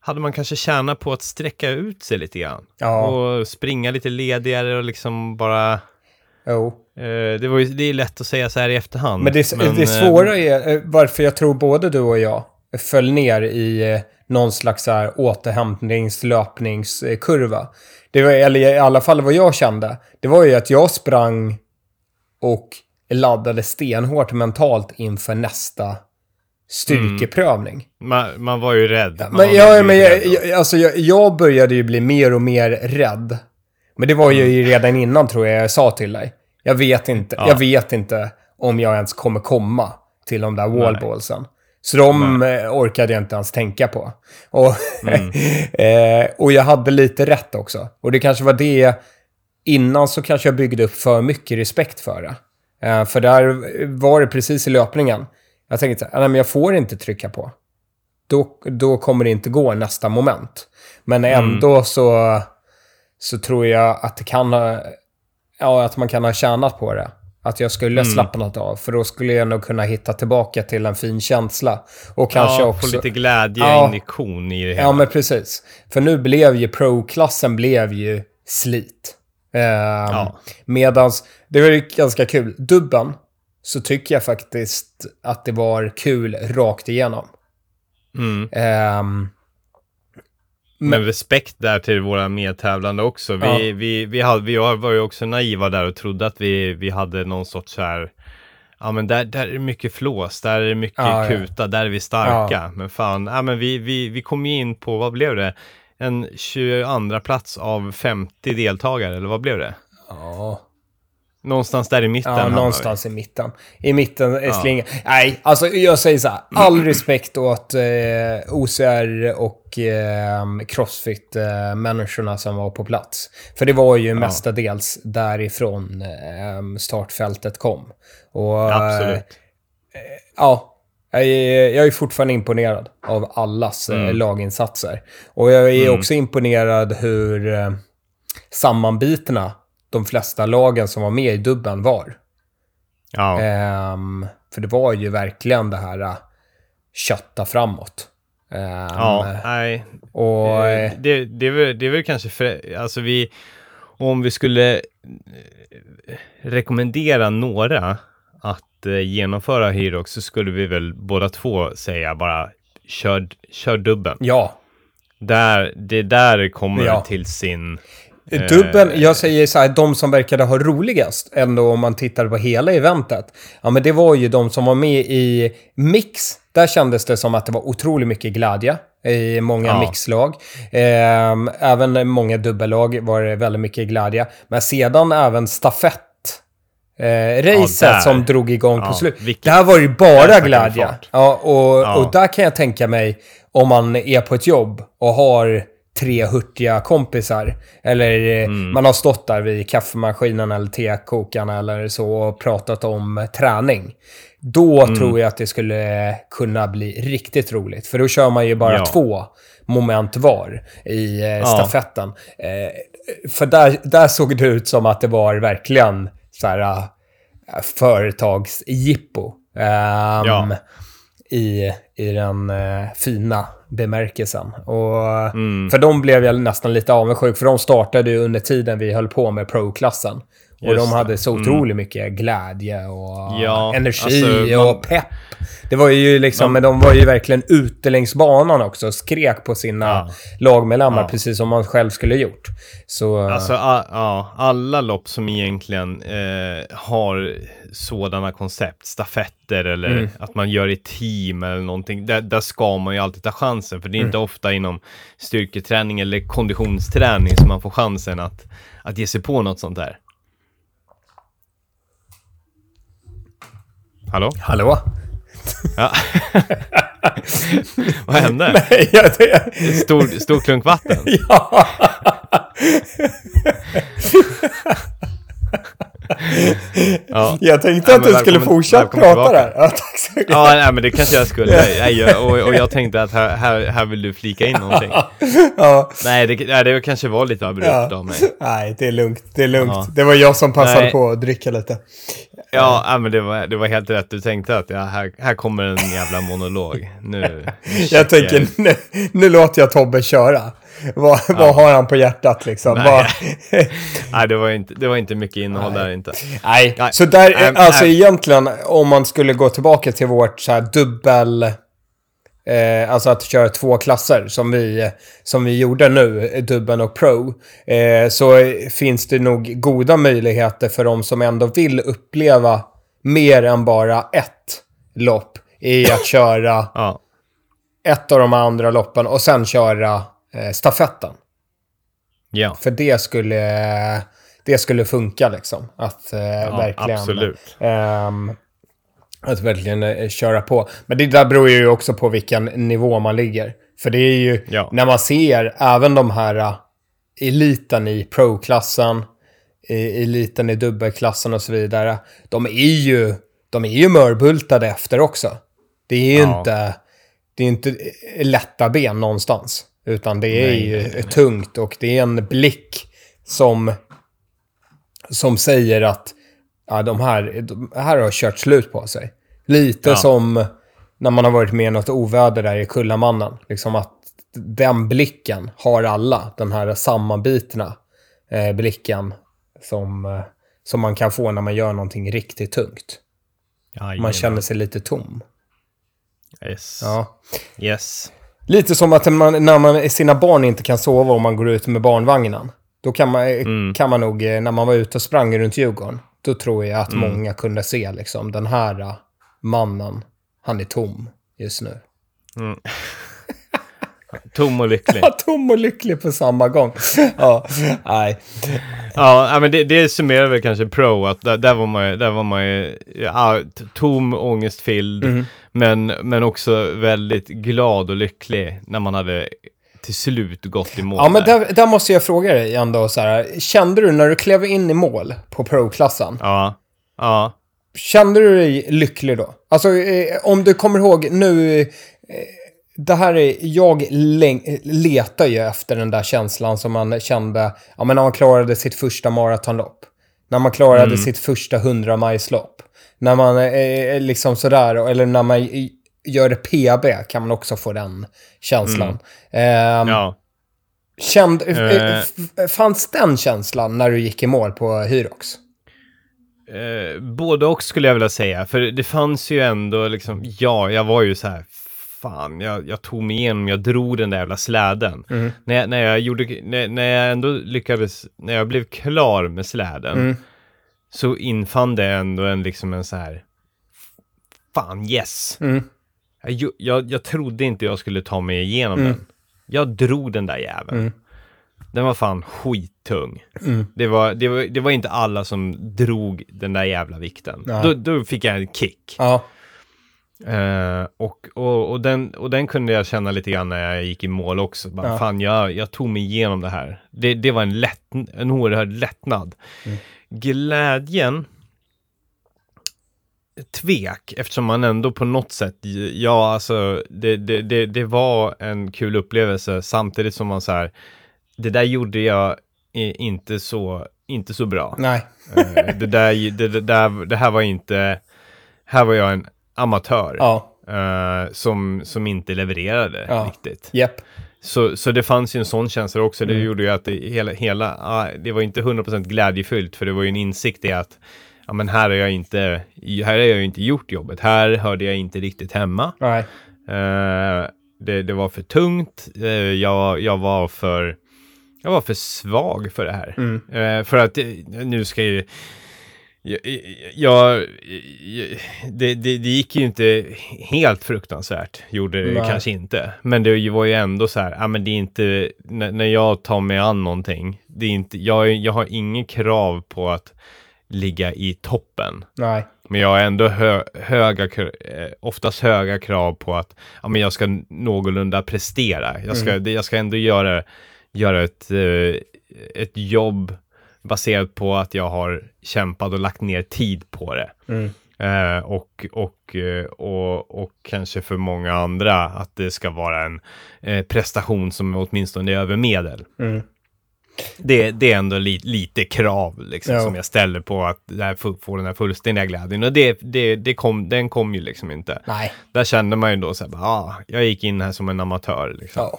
hade man kanske tjänat på att sträcka ut sig lite grann? Ja. Och springa lite ledigare och liksom bara... Jo. Eh, det, var ju, det är lätt att säga så här i efterhand. Men det, det eh, svåra är eh, varför jag tror både du och jag föll ner i någon slags så här återhämtningslöpningskurva. Det var, eller i alla fall vad jag kände, det var ju att jag sprang och laddade stenhårt mentalt inför nästa styrkeprövning. man, man var ju rädd. Man Men, ja, men jag, jag, alltså, jag, jag började ju bli mer och mer rädd. Men det var ju redan innan tror jag jag sa till dig. Jag vet inte, Ja. jag vet inte om jag ens kommer komma till de där wallballsen. Så de eh, orkade jag inte ens tänka på. Och, [laughs] eh, och jag hade lite rätt också. Och det kanske var det, innan så kanske jag byggde upp för mycket respekt för det. Eh, för där var det precis i löpningen. Jag tänkte så här, nej men jag får inte trycka på då, då kommer det inte gå nästa moment. Men ändå så, så tror jag att det kan ha, ja, att man kan ha tjänat på det. Att jag skulle slappnat av, för då skulle jag nog kunna hitta tillbaka till en fin känsla. Och kanske ja, också... få lite glädje, Ja. injektion i det hela. Ja, men precis. För nu blev ju pro-klassen blev ju slit. Um, Ja. Medans, det var ju ganska kul. Dubben, så tycker jag faktiskt att det var kul rakt igenom. Mm. Ehm, Men respekt där till våra medtävlande också. Vi, Ja. vi, vi, hade, vi var ju också naiva där och trodde att vi, vi hade någon sorts så här... Ja men där, där är det mycket flås, där är det mycket Ja, ja. kuta, där är vi starka. Ja. Men fan, ja, men vi, vi, vi kom ju in på, vad blev det? En 22 plats av 50 deltagare, eller vad blev det? ja. Någonstans där i mitten. Ja, någonstans i mitten. I mitten är slingan. Nej, alltså jag säger så här. All respekt åt eh, OCR och eh, Crossfit-människorna som var på plats. För det var ju mestadels därifrån eh, startfältet kom. Och, eh, Absolut. Ja, jag är, jag är fortfarande imponerad av allas eh, laginsatser. Och jag är också imponerad hur eh, sammanbitna de flesta lagen som var med i dubben var. Ja. Ehm, för det var ju verkligen det här uh, kötta framåt. Ehm, ja, nej. Och... Eh, eh, det, det, är väl, det är väl kanske för, alltså vi, om vi skulle eh, rekommendera några att genomföra Herox så skulle vi väl båda två säga bara kör, kör dubben. ja, Där, det där det kommer Ja. till sin... eh, Dubben, jag säger så här, de som verkade ha roligast ändå om man tittar på hela eventet. Ja, men det var ju de som var med i Mix. Där kändes det som att det var otroligt mycket glädje i många Ja. mixlag. Ehm, även i många dubbellag var det väldigt mycket glädje. Men sedan även stafett. Eh, racet Ja, som drog igång på Ja, slutet. vilket- Där var ju bara glädje. Ja, och, Ja. och där kan jag tänka mig om man är på ett jobb och har tre hurtiga kompisar. Eller eh, Mm. man har stått där vid kaffemaskinen eller tekokaren eller så och pratat om träning. Då Mm. tror jag att det skulle kunna bli riktigt roligt. För då kör man ju bara Ja. två moment var i eh, stafetten. Eh, för där, där såg det ut som att det var verkligen så här företagsjippo. Ehm, Ja. I, i den eh, fina bemärkelsen. Och, Mm. För de blev jag nästan lite avundsjuk, för de startade ju under tiden vi höll på med pro-klassen. Och Just de hade det. så otroligt mycket glädje och Ja, energi alltså, man- och pepp. Det var ju liksom, men de var ju verkligen ute längs banan också. Skrek på sina Ja. lagmedlemmar, Ja. precis som man själv skulle gjort. Så... Alltså, ja, alla lopp som egentligen eh, har sådana koncept, stafetter eller Mm. att man gör i team eller någonting, där, där ska man ju alltid ta chansen. För det är Mm. inte ofta inom styrketräning eller konditionsträning som man får chansen att, att ge sig på något sånt där. Hallå? Hallå? Ja. [laughs] Vad hände? [laughs] ja, det, Stor, stor klunk vatten? [laughs] ja. Ja. Jag tänkte Ja, att du skulle fortsätta prata där. Ja, tack så mycket. Ja, nej, men det kanske jag skulle. Nej, jag, och, och jag tänkte att här, här, här vill du flika in någonting. Ja. Nej, det, det kanske var lite abrupt Ja. av mig. Nej, det är lugnt. Det är lugnt. Ja. Det var jag som passade Nej. på att dricka lite. Ja, nej, men det var, det var helt rätt. Du tänkte att ja, här, här kommer en jävla monolog. Nu, nu Jag tänker, nu, nu låter jag Tobbe köra. [laughs] Vad, vad har han på hjärtat liksom? Nej. Vad, [laughs] Nej, det var inte, det var inte mycket innehåll där inte. nej. Nej. så där, Nej, alltså nej. egentligen, om man skulle gå tillbaka till vårt så här dubbel... Eh, alltså att köra två klasser som vi, som vi gjorde nu, dubbeln och pro. Eh, så finns det nog goda möjligheter för de som ändå vill uppleva mer än bara ett lopp i att [laughs] köra Ja, ett av de andra loppen och sen köra stafetten. ja, För det skulle, det skulle funka liksom. Att eh, ja verkligen... absolut. ehm, att verkligen eh, köra på. Men det där beror ju också på vilken nivå man ligger. För det är ju, Ja. när man ser även de här eh, eliten i pro-klassen, i eliten i dubbelklassen och så vidare. De är ju, de är ju mörbultade efter också. Det är ju Ja. inte, det är inte lätta ben någonstans. Utan det är Nej, ju nej, nej. tungt och det är en blick som, som säger att ja, de här, de här har kört slut på sig. Lite Ja. som när man har varit med i något oväder där i Kullamannen. Liksom att den blicken har alla. Den här sammanbitna eh, blicken som, eh, som man kan få när man gör någonting riktigt tungt. Jajamän. Man känner sig lite tom. Yes. Ja. Yes. Lite som att man, när man, sina barn inte kan sova om man går ut med barnvagnen. Då kan man, kan man nog, eh, när man var ute och sprang runt Djurgården, då tror jag att många kunde se liksom den här eh, mannen, han är tom just nu. [laughs] Tom och lycklig. Ja, tom och lycklig på samma gång. [laughs] Ja, nej. Ja, men det, det summerar väl kanske pro, att där, där var man ju, där var man ju ja, tom, ångestfylld, Mm. Men, men också väldigt glad och lycklig när man hade till slut gått i mål. Ja, men där, där måste jag fråga dig ändå så här. Kände du när du klev in i mål på pro-klassen, Ja, ja. kände du dig lycklig då? Alltså, eh, om du kommer ihåg nu, eh, det här är, jag letar ju efter den där känslan som man kände, ja men när man klarade sitt första maratonlopp. När man klarade sitt första 100 majslopp. När man eh, liksom sådär, eller när man gör det PB kan man också få den känslan. Ehm, ja. Känd, eh, Eh. fanns den känslan när du gick i mål på Hyrox? Eh, både och skulle jag vilja säga, för det fanns ju ändå liksom, ja, jag var ju så här, fan, jag, jag tog mig igenom, jag drog den där jävla släden. När, jag, när jag gjorde, när, när jag ändå lyckades, när jag blev klar med släden, Mm. Så infann det ändå en liksom en så här, fan yes. Mm. Jag, jag, jag trodde inte jag skulle ta mig igenom Mm. den. Jag drog den där jäveln. Mm. Den var fan skittung. Mm. Det, var, det, var, det var inte alla som drog den där jävla vikten. Då, då fick jag en kick. Ja. Eh, och, och, och, den, och den kunde jag känna lite grann när jag gick i mål också. Bara, Ja. Fan, jag, jag tog mig igenom det här. Det, det var en, lätt, en oerhörd lättnad. Mm. Glädjen tvek eftersom man ändå på något sätt, ja alltså det, det, det, det var en kul upplevelse samtidigt som man så här, det där gjorde jag inte så, inte så bra. Nej. Eh, det, där, det, det, där, det här var inte, här var jag en amatör Ja. eh, som, som inte levererade Ja. riktigt. Japp. Så, så det fanns ju en sån känsla också. Det Mm. gjorde ju att det, hela, hela det var inte 100% glädjefyllt för det var ju en insikt i att ja, men här har jag inte, här har jag inte gjort jobbet. Här hörde jag inte riktigt hemma. Nej. Eh, det, det var för tungt. Eh, jag, jag var för jag var för svag för det här. Mm. Eh, för att nu ska ju jag, jag, jag, det, det, det gick ju inte helt fruktansvärt, gjorde det Nej. kanske inte. Men det var ju ändå så här, ja men det är inte, när, när jag tar mig an någonting, det är inte, jag, jag har ingen krav på att ligga i toppen. Nej. Men jag har ändå hö, höga, eh, oftast höga krav på att ja, men jag ska någorlunda prestera. Jag ska, det, jag ska ändå göra, göra ett, eh, ett jobb baserat på att jag har kämpat och lagt ner tid på det. Mm. Eh, och, och, eh, och, och kanske för många andra att det ska vara en eh, prestation som åtminstone är över medel. Mm. Det, det är ändå li, lite krav liksom, Ja. som jag ställer på att få, få den här fullständiga glädjen. Och det, det, det kom, den kom ju liksom inte. Nej. Där kände man ju då så här, bara, ah, jag gick in här som en amatör. Liksom. Ja.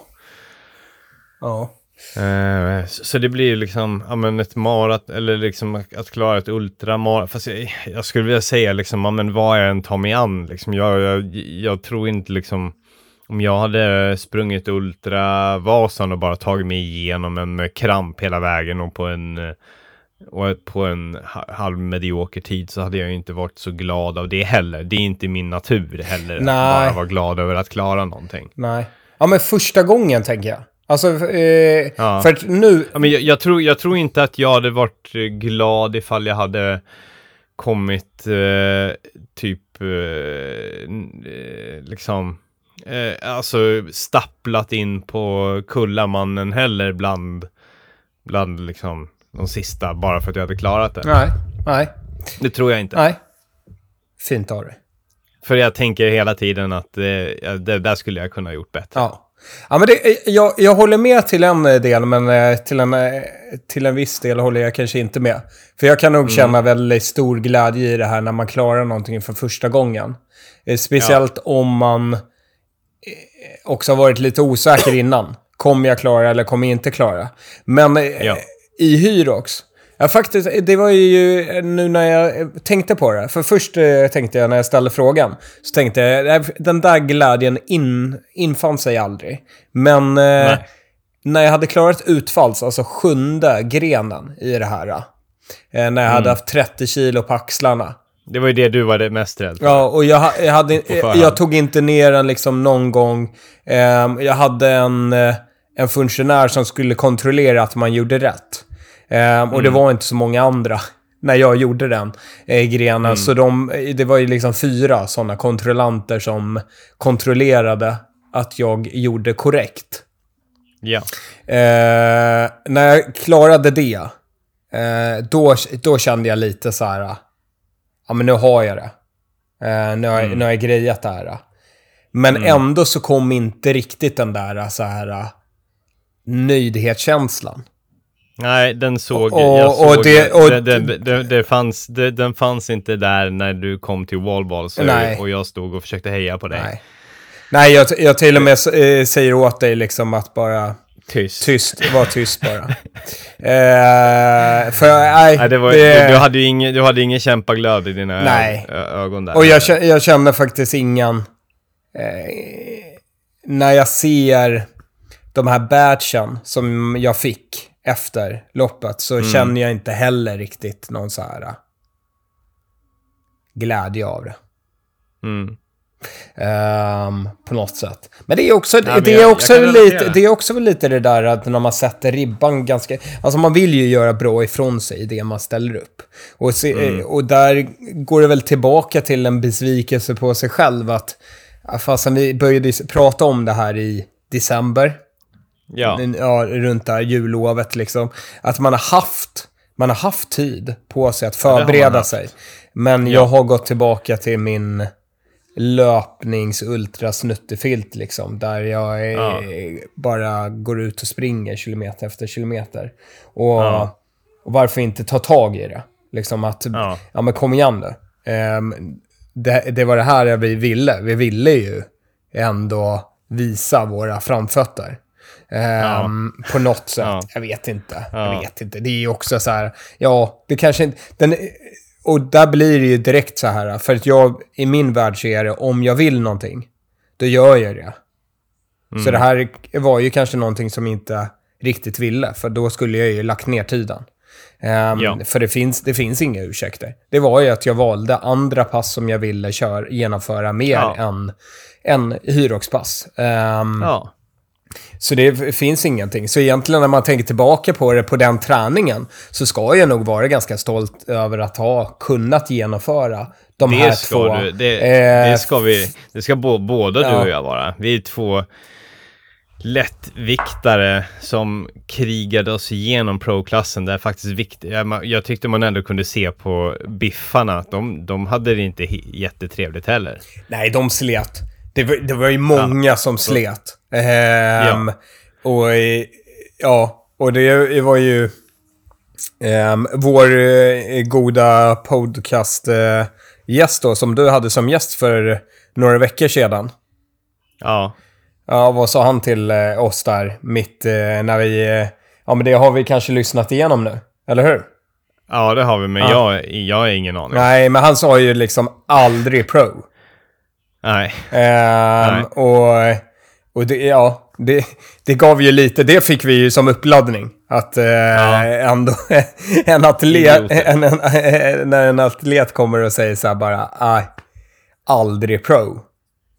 Ja. Eh, så, det blir ju liksom, ja men ett marat, eller liksom att, att klara ett ultramarat. Fast jag, jag skulle vilja säga liksom, ja men vad jag än tar mig an, liksom, jag, jag, jag tror inte liksom, om jag hade sprungit ultravasan och bara tagit mig igenom en med kramp hela vägen och på en eh, och på en ha- halv medioker tid så hade jag ju inte varit så glad av det heller. Det är inte min natur heller att Nej. bara vara glad över att klara någonting. Nej. Ja, men första gången tänker jag. Alltså, eh, Ja. för att nu... Ja, men jag, jag, tror, jag tror inte att jag hade varit eh, glad ifall jag hade kommit eh, typ eh, eh, liksom eh, alltså stapplat in på Kullamannen heller bland bland liksom de sista bara för att jag hade klarat det. Nej. Nej. Det tror jag inte. Nej. Fint av dig. För jag tänker hela tiden att ja, det där skulle jag kunna ha gjort bättre. Ja. Ja, men det, jag, jag håller med till en del, men eh, till en, eh, till en viss del håller jag kanske inte med. För jag kan nog känna väldigt stor glädje i det här när man klarar någonting för första gången. Eh, Speciellt om man eh, också har varit lite osäker innan. Kommer jag klara eller kommer jag inte klara? Men eh, Ja. i Hyrox, Ja, faktiskt, det var ju nu när jag tänkte på det. För först eh, tänkte jag när jag ställde frågan, så tänkte jag, "Nej, den där glädjen in, infann sig aldrig. Men eh, när jag hade klarat utfalls, alltså sjunde grenen i det här, eh, när jag hade haft 30 kilo på axlarna. Det var ju det du var mest rädd för. Ja, och jag, jag, hade, jag tog inte ner den liksom någon gång. Ehm, jag hade en, en funktionär som skulle kontrollera att man gjorde rätt. Ehm, och det var inte så många andra [laughs] när jag gjorde den eh, grenen. Så de, det var ju liksom fyra sådana kontrollanter som kontrollerade att jag gjorde korrekt. Ja. Eh, när jag klarade det, eh, då, då kände jag lite så här, ja men nu har jag det. Eh, nu, har, jag- nu har jag grejat det här. Men ändå så kom inte riktigt den där så här nöjdhetskänslan. Nej, den såg Och- jag. och Såg, det- och- det, det, det, det fanns, det, den fanns inte där när du kom till wallball så, Nej. och jag stod och försökte heja på dig. Nej. Nej, jag, jag till och med eh, säger åt dig liksom att bara Tyst. tyst, var tyst bara. [laughs] eh, för nej, Nej, det var, det- Du, hade ju ingen, du hade ingen kämpaglöd i dina Nej. Ögon där. Och jag, jag känner faktiskt ingen... Eh, när jag ser de här badgen som jag fick efter loppet så känner jag inte heller riktigt någon så här eh, glädje av det. Mm. Ehm, på något sätt. Men det är också, men det jag- är också lite, det är också lite det där att när man sätter ribban ganska... Alltså man vill ju göra bra ifrån sig i det man ställer upp. Och, se, Mm. och där går det väl tillbaka till en besvikelse på sig själv att... ja, Fastän vi började prata om det här i december, Ja. ja, runt det här jullovet liksom. Att man har haft, man har haft tid på sig att förbereda sig. Men jag har gått tillbaka till min löpnings ultra snuttefilt liksom. Där jag eh, Ja. bara går ut och springer kilometer efter kilometer. Och, Ja. och varför inte ta tag i det? Liksom att, ja, Ja. men kom igen nu. Ehm, det, det var det här vi ville. Vi ville ju ändå visa våra framfötter. Ehm, På något sätt. Ja. Jag vet inte. Ja. Jag vet inte. Det är ju också så här, ja, det kanske inte... Den, och där blir det ju direkt så här, för att jag, i min värld så är det, om jag vill någonting, då gör jag det. Mm. Så det här var ju kanske någonting som inte riktigt ville, för då skulle jag ju lagt ner tiden. Ehm, Ja. För det finns, det finns inga ursäkter. Det var ju att jag valde andra pass som jag ville kör, genomföra mer Ja. än, än Hyrox-pass. Ehm, ja. Så det finns ingenting. Så egentligen när man tänker tillbaka på det, på den träningen, så ska jag nog vara ganska stolt över att ha kunnat genomföra de här Det ska, två. du, det, Eh, det ska vi. Det ska bo, både Ja. du och jag vara. Vi är två lättviktare som krigade oss igenom pro-klassen. Det är faktiskt viktigt. Jag, jag tyckte man ändå kunde se på biffarna att de, de hade det inte jättetrevligt heller. Nej, de slet. Det var, det var ju många som slet. Ehm, Och eh, ja, och det var ju ehm, vår eh, goda podcast-gäst då, som du hade som gäst för några veckor sedan. Ja, Ja, vad sa han till eh, oss där mitt eh, när vi... Eh, ja, men det har vi kanske lyssnat igenom nu, eller hur? ja det har vi, men Ja. jag, jag har ingen aning. Nej, men han sa ju liksom aldrig pro. Nej. Ehm, Nej. och och det, ja, det, det gav ju lite, det fick vi ju som uppladdning. Att eh, ändå [laughs] en atlet, Idioter. en, en, när en atlet kommer och säger så här bara, nej, aldrig pro.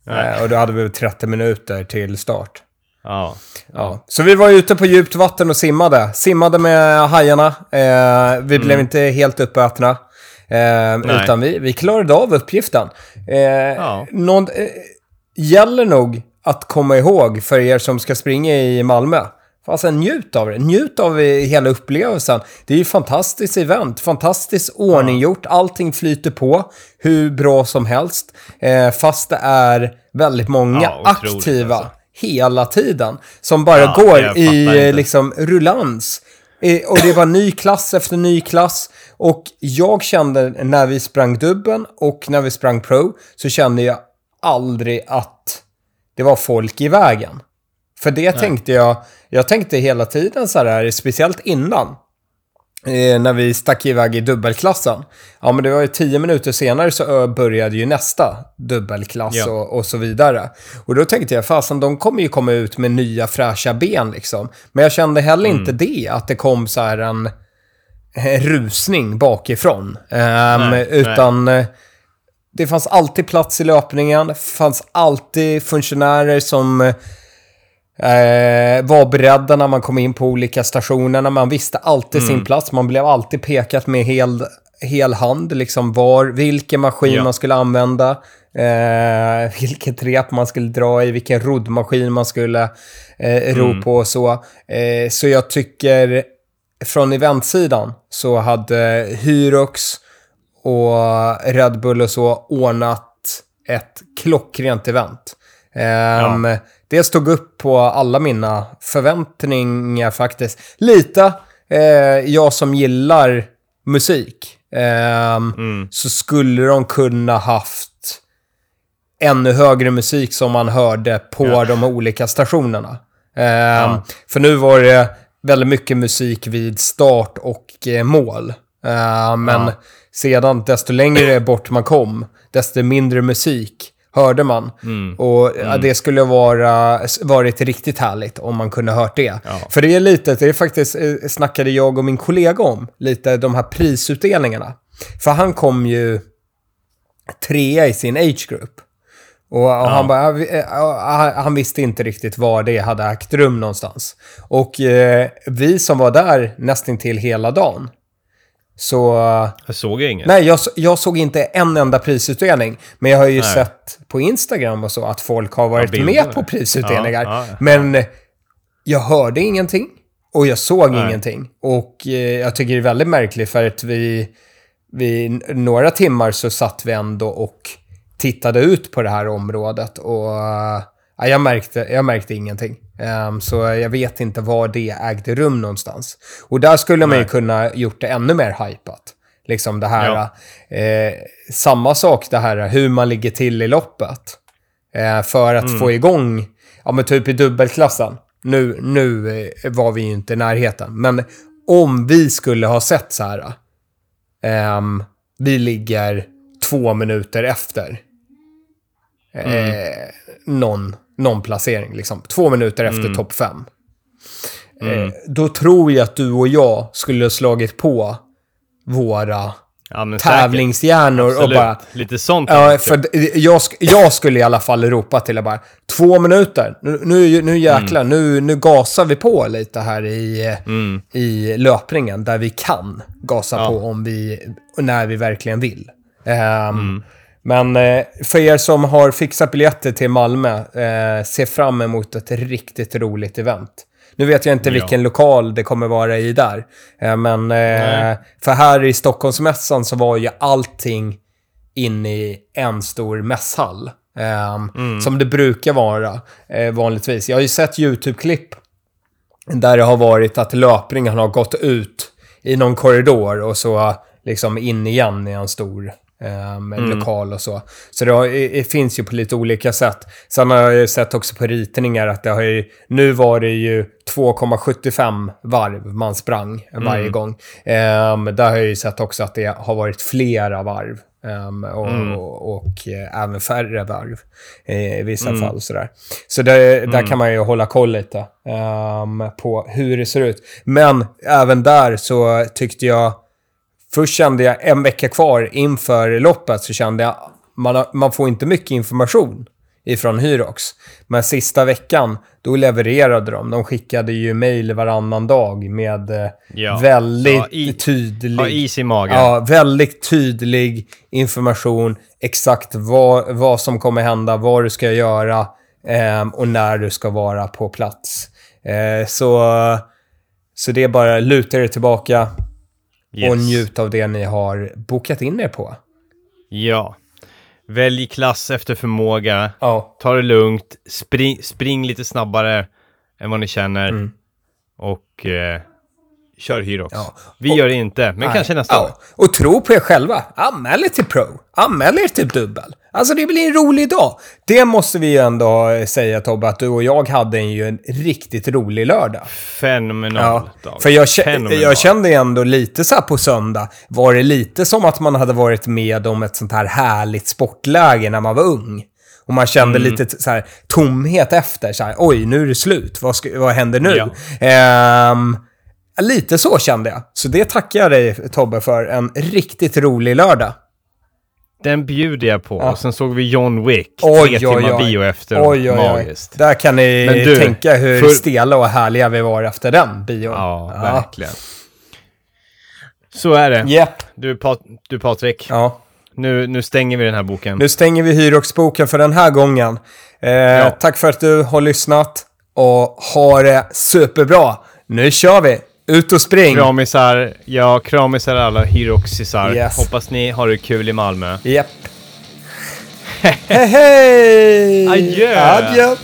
Eh, och då hade vi 30 minuter till start. Ja. Ja. Så vi var ute på djupt vatten och simmade. Simmade med hajarna. Eh, vi blev inte helt uppätna. Eh, utan vi, vi klarade av uppgiften. Eh, någon, eh, gäller nog att komma ihåg för er som ska springa i Malmö. Alltså njut av det. Njut av hela upplevelsen. Det är ju fantastiskt event. Fantastiskt ordninggjort. Allting flyter på hur bra som helst. Eh, fast det är väldigt många Ja, aktiva alltså. hela tiden. Som bara Ja, går i eh, inte. liksom rullans. Eh, Och det var ny klass efter ny klass. Och jag kände när vi sprang dubben och när vi sprang pro så kände jag aldrig att det var folk i vägen. För det tänkte jag, jag tänkte hela tiden så här, speciellt innan. Eh, när vi stack iväg i dubbelklassen. Ja, men det var ju tio minuter senare så började ju nästa dubbelklass Ja. och, och så vidare. Och då tänkte jag, fasen de kommer ju komma ut med nya fräscha ben liksom. Men jag kände heller inte det, att det kom så här en, en rusning bakifrån. Ehm, Nej, utan eh, det fanns alltid plats i löpningen, det fanns alltid funktionärer som Eh, var beredda när man kom in på olika stationerna. Man visste alltid sin plats. Man blev alltid pekat med hel, hel hand. Liksom var, vilken maskin Ja. man skulle använda. Eh, vilket rep man skulle dra i. Vilken roddmaskin man skulle eh, ro på och så. Eh, så jag tycker från eventsidan så hade Hyrox och Red Bull och så ordnat ett klockrent event. Um, Det stod upp på alla mina förväntningar faktiskt. Lite, eh, jag som gillar musik, ehm, så skulle de kunna haft ännu högre musik som man hörde på de olika stationerna. Ehm, För nu var det väldigt mycket musik vid start och eh, mål. Ehm, men sedan, desto längre [clears throat] bort man kom, desto mindre musik hörde man. Och ja, det skulle vara, varit riktigt härligt om man kunde hört det. För det är lite, det är faktiskt, eh, snackade jag och min kollega om, lite de här prisutdelningarna. För han kom ju trea i sin age group. Och, och han, bara, "Ja, eh, han- visste inte riktigt var det hade ägt rum någonstans. Och eh, vi som var där nästan till hela dagen, så... Jag såg inget. Nej, jag, jag såg inte en enda prisutdelning. Men jag har ju sett på Instagram och så att folk har varit bilder. med på prisutdelningar. Ja, ja, ja. Men jag hörde ingenting och jag såg Nej. ingenting. Och eh, jag tycker det är väldigt märkligt för att vi, vi några timmar så satt vi ändå och tittade ut på det här området och ja, jag, märkte, jag märkte ingenting. Ehm, så jag vet inte var det ägde rum någonstans. Och där skulle man ju Nej. kunna gjort det ännu mer hypat. Liksom det här, eh, samma sak det här hur man ligger till i loppet. Eh, för att få igång, ja men typ i dubbelklassen. Nu, nu eh, var vi ju inte i närheten. Men om vi skulle ha sett så här. ehm, vi ligger två minuter efter. Eh, någon, någon placering liksom. Två minuter efter topp fem. Eh, då tror jag att du och jag skulle ha slagit på våra Ja, tävlingshjärnor och bara... Lite sånt. Ja, för jag, jag skulle i alla fall ropa till det bara, två minuter, nu, nu, nu jäklar, nu, nu gasar vi på lite här i, eh, i löpningen, där vi kan gasa Ja. på om vi, när vi verkligen vill. Ehm, Men eh, för er som har fixat biljetter till Malmö, eh, se fram emot ett riktigt roligt event. Nu vet jag inte Ja. vilken lokal det kommer vara i där. Eh, men Nej. för här i Stockholmsmässan så var ju allting inne i en stor mässhall. Ehm, Som det brukar vara vanligtvis. Jag har ju sett YouTube-klipp där det har varit att löpningen har gått ut i någon korridor och så liksom in igen i en stor ehm, lokal och så. Så det, har, det finns ju på lite olika sätt. Sen har jag ju sett också på ritningar att det har ju, nu var det ju 2,75 varv man sprang varje gång. Um, där har jag ju sett också att det har varit flera varv. ehm, och, och, och eh, även färre varv eh, i vissa fall. Sådär. Så det, där kan man ju hålla koll lite ehm, på hur det ser ut. Men även där så tyckte jag Först kände jag en vecka kvar inför loppet så kände jag man, har, man får inte mycket information ifrån Hyrox. Men sista veckan, då levererade de. De skickade ju mejl varannan dag med eh, Ja. väldigt Ja, i- tydlig... Ha is i magen. Ja, väldigt tydlig information. Exakt vad, vad som kommer hända, vad du ska göra ehm, och när du ska vara på plats. Eh, så, så det är bara luta er tillbaka Yes. och njut av det ni har bokat in er på. Ja. Välj klass efter förmåga. Ja, Ta det lugnt. Spring, spring lite snabbare än vad ni känner. Mm. Och eh, kör Hyrox. Ja. Vi gör det inte, men nej. kanske nästa år. ja. Och tro på er själva. Anmäl er till Pro. Anmäl er till Dubbel. Alltså det blir en rolig dag. Det måste vi ju ändå säga Tobbe, att du och jag hade ju en riktigt rolig lördag. Fenomenal Ja, dag. för jag, Fenomenal. jag kände ändå lite så på söndag, var det lite som att man hade varit med om ett sånt här härligt sportläge när man var ung. Och man kände Mm. lite så här tomhet efter, så här, oj, nu är det slut, vad, ska, vad händer nu? Ja. Ehm, lite så kände jag. Så det tackar jag dig Tobbe för, en riktigt rolig lördag. Den bjuder jag på. Ja. Och sen såg vi John Wick. Oj, tre oj, timmar oj. bio efteråt. Oj, oj. Magiskt. Där kan ni du, tänka hur för- stela och härliga vi var efter den bion. Ja, verkligen. Så är det. Japp. Du, Pat- du Patrik, Ja. nu, nu stänger vi den här boken. Nu stänger vi Hyrox-boken för den här gången. Eh, Tack för att du har lyssnat och ha det superbra. Nu kör vi! Ut och spring! Kramisar, ja, kramisar alla Hiroxisar. Yes. Hoppas ni har det kul i Malmö. Japp. [laughs] hej hej! Adjö. Adjö!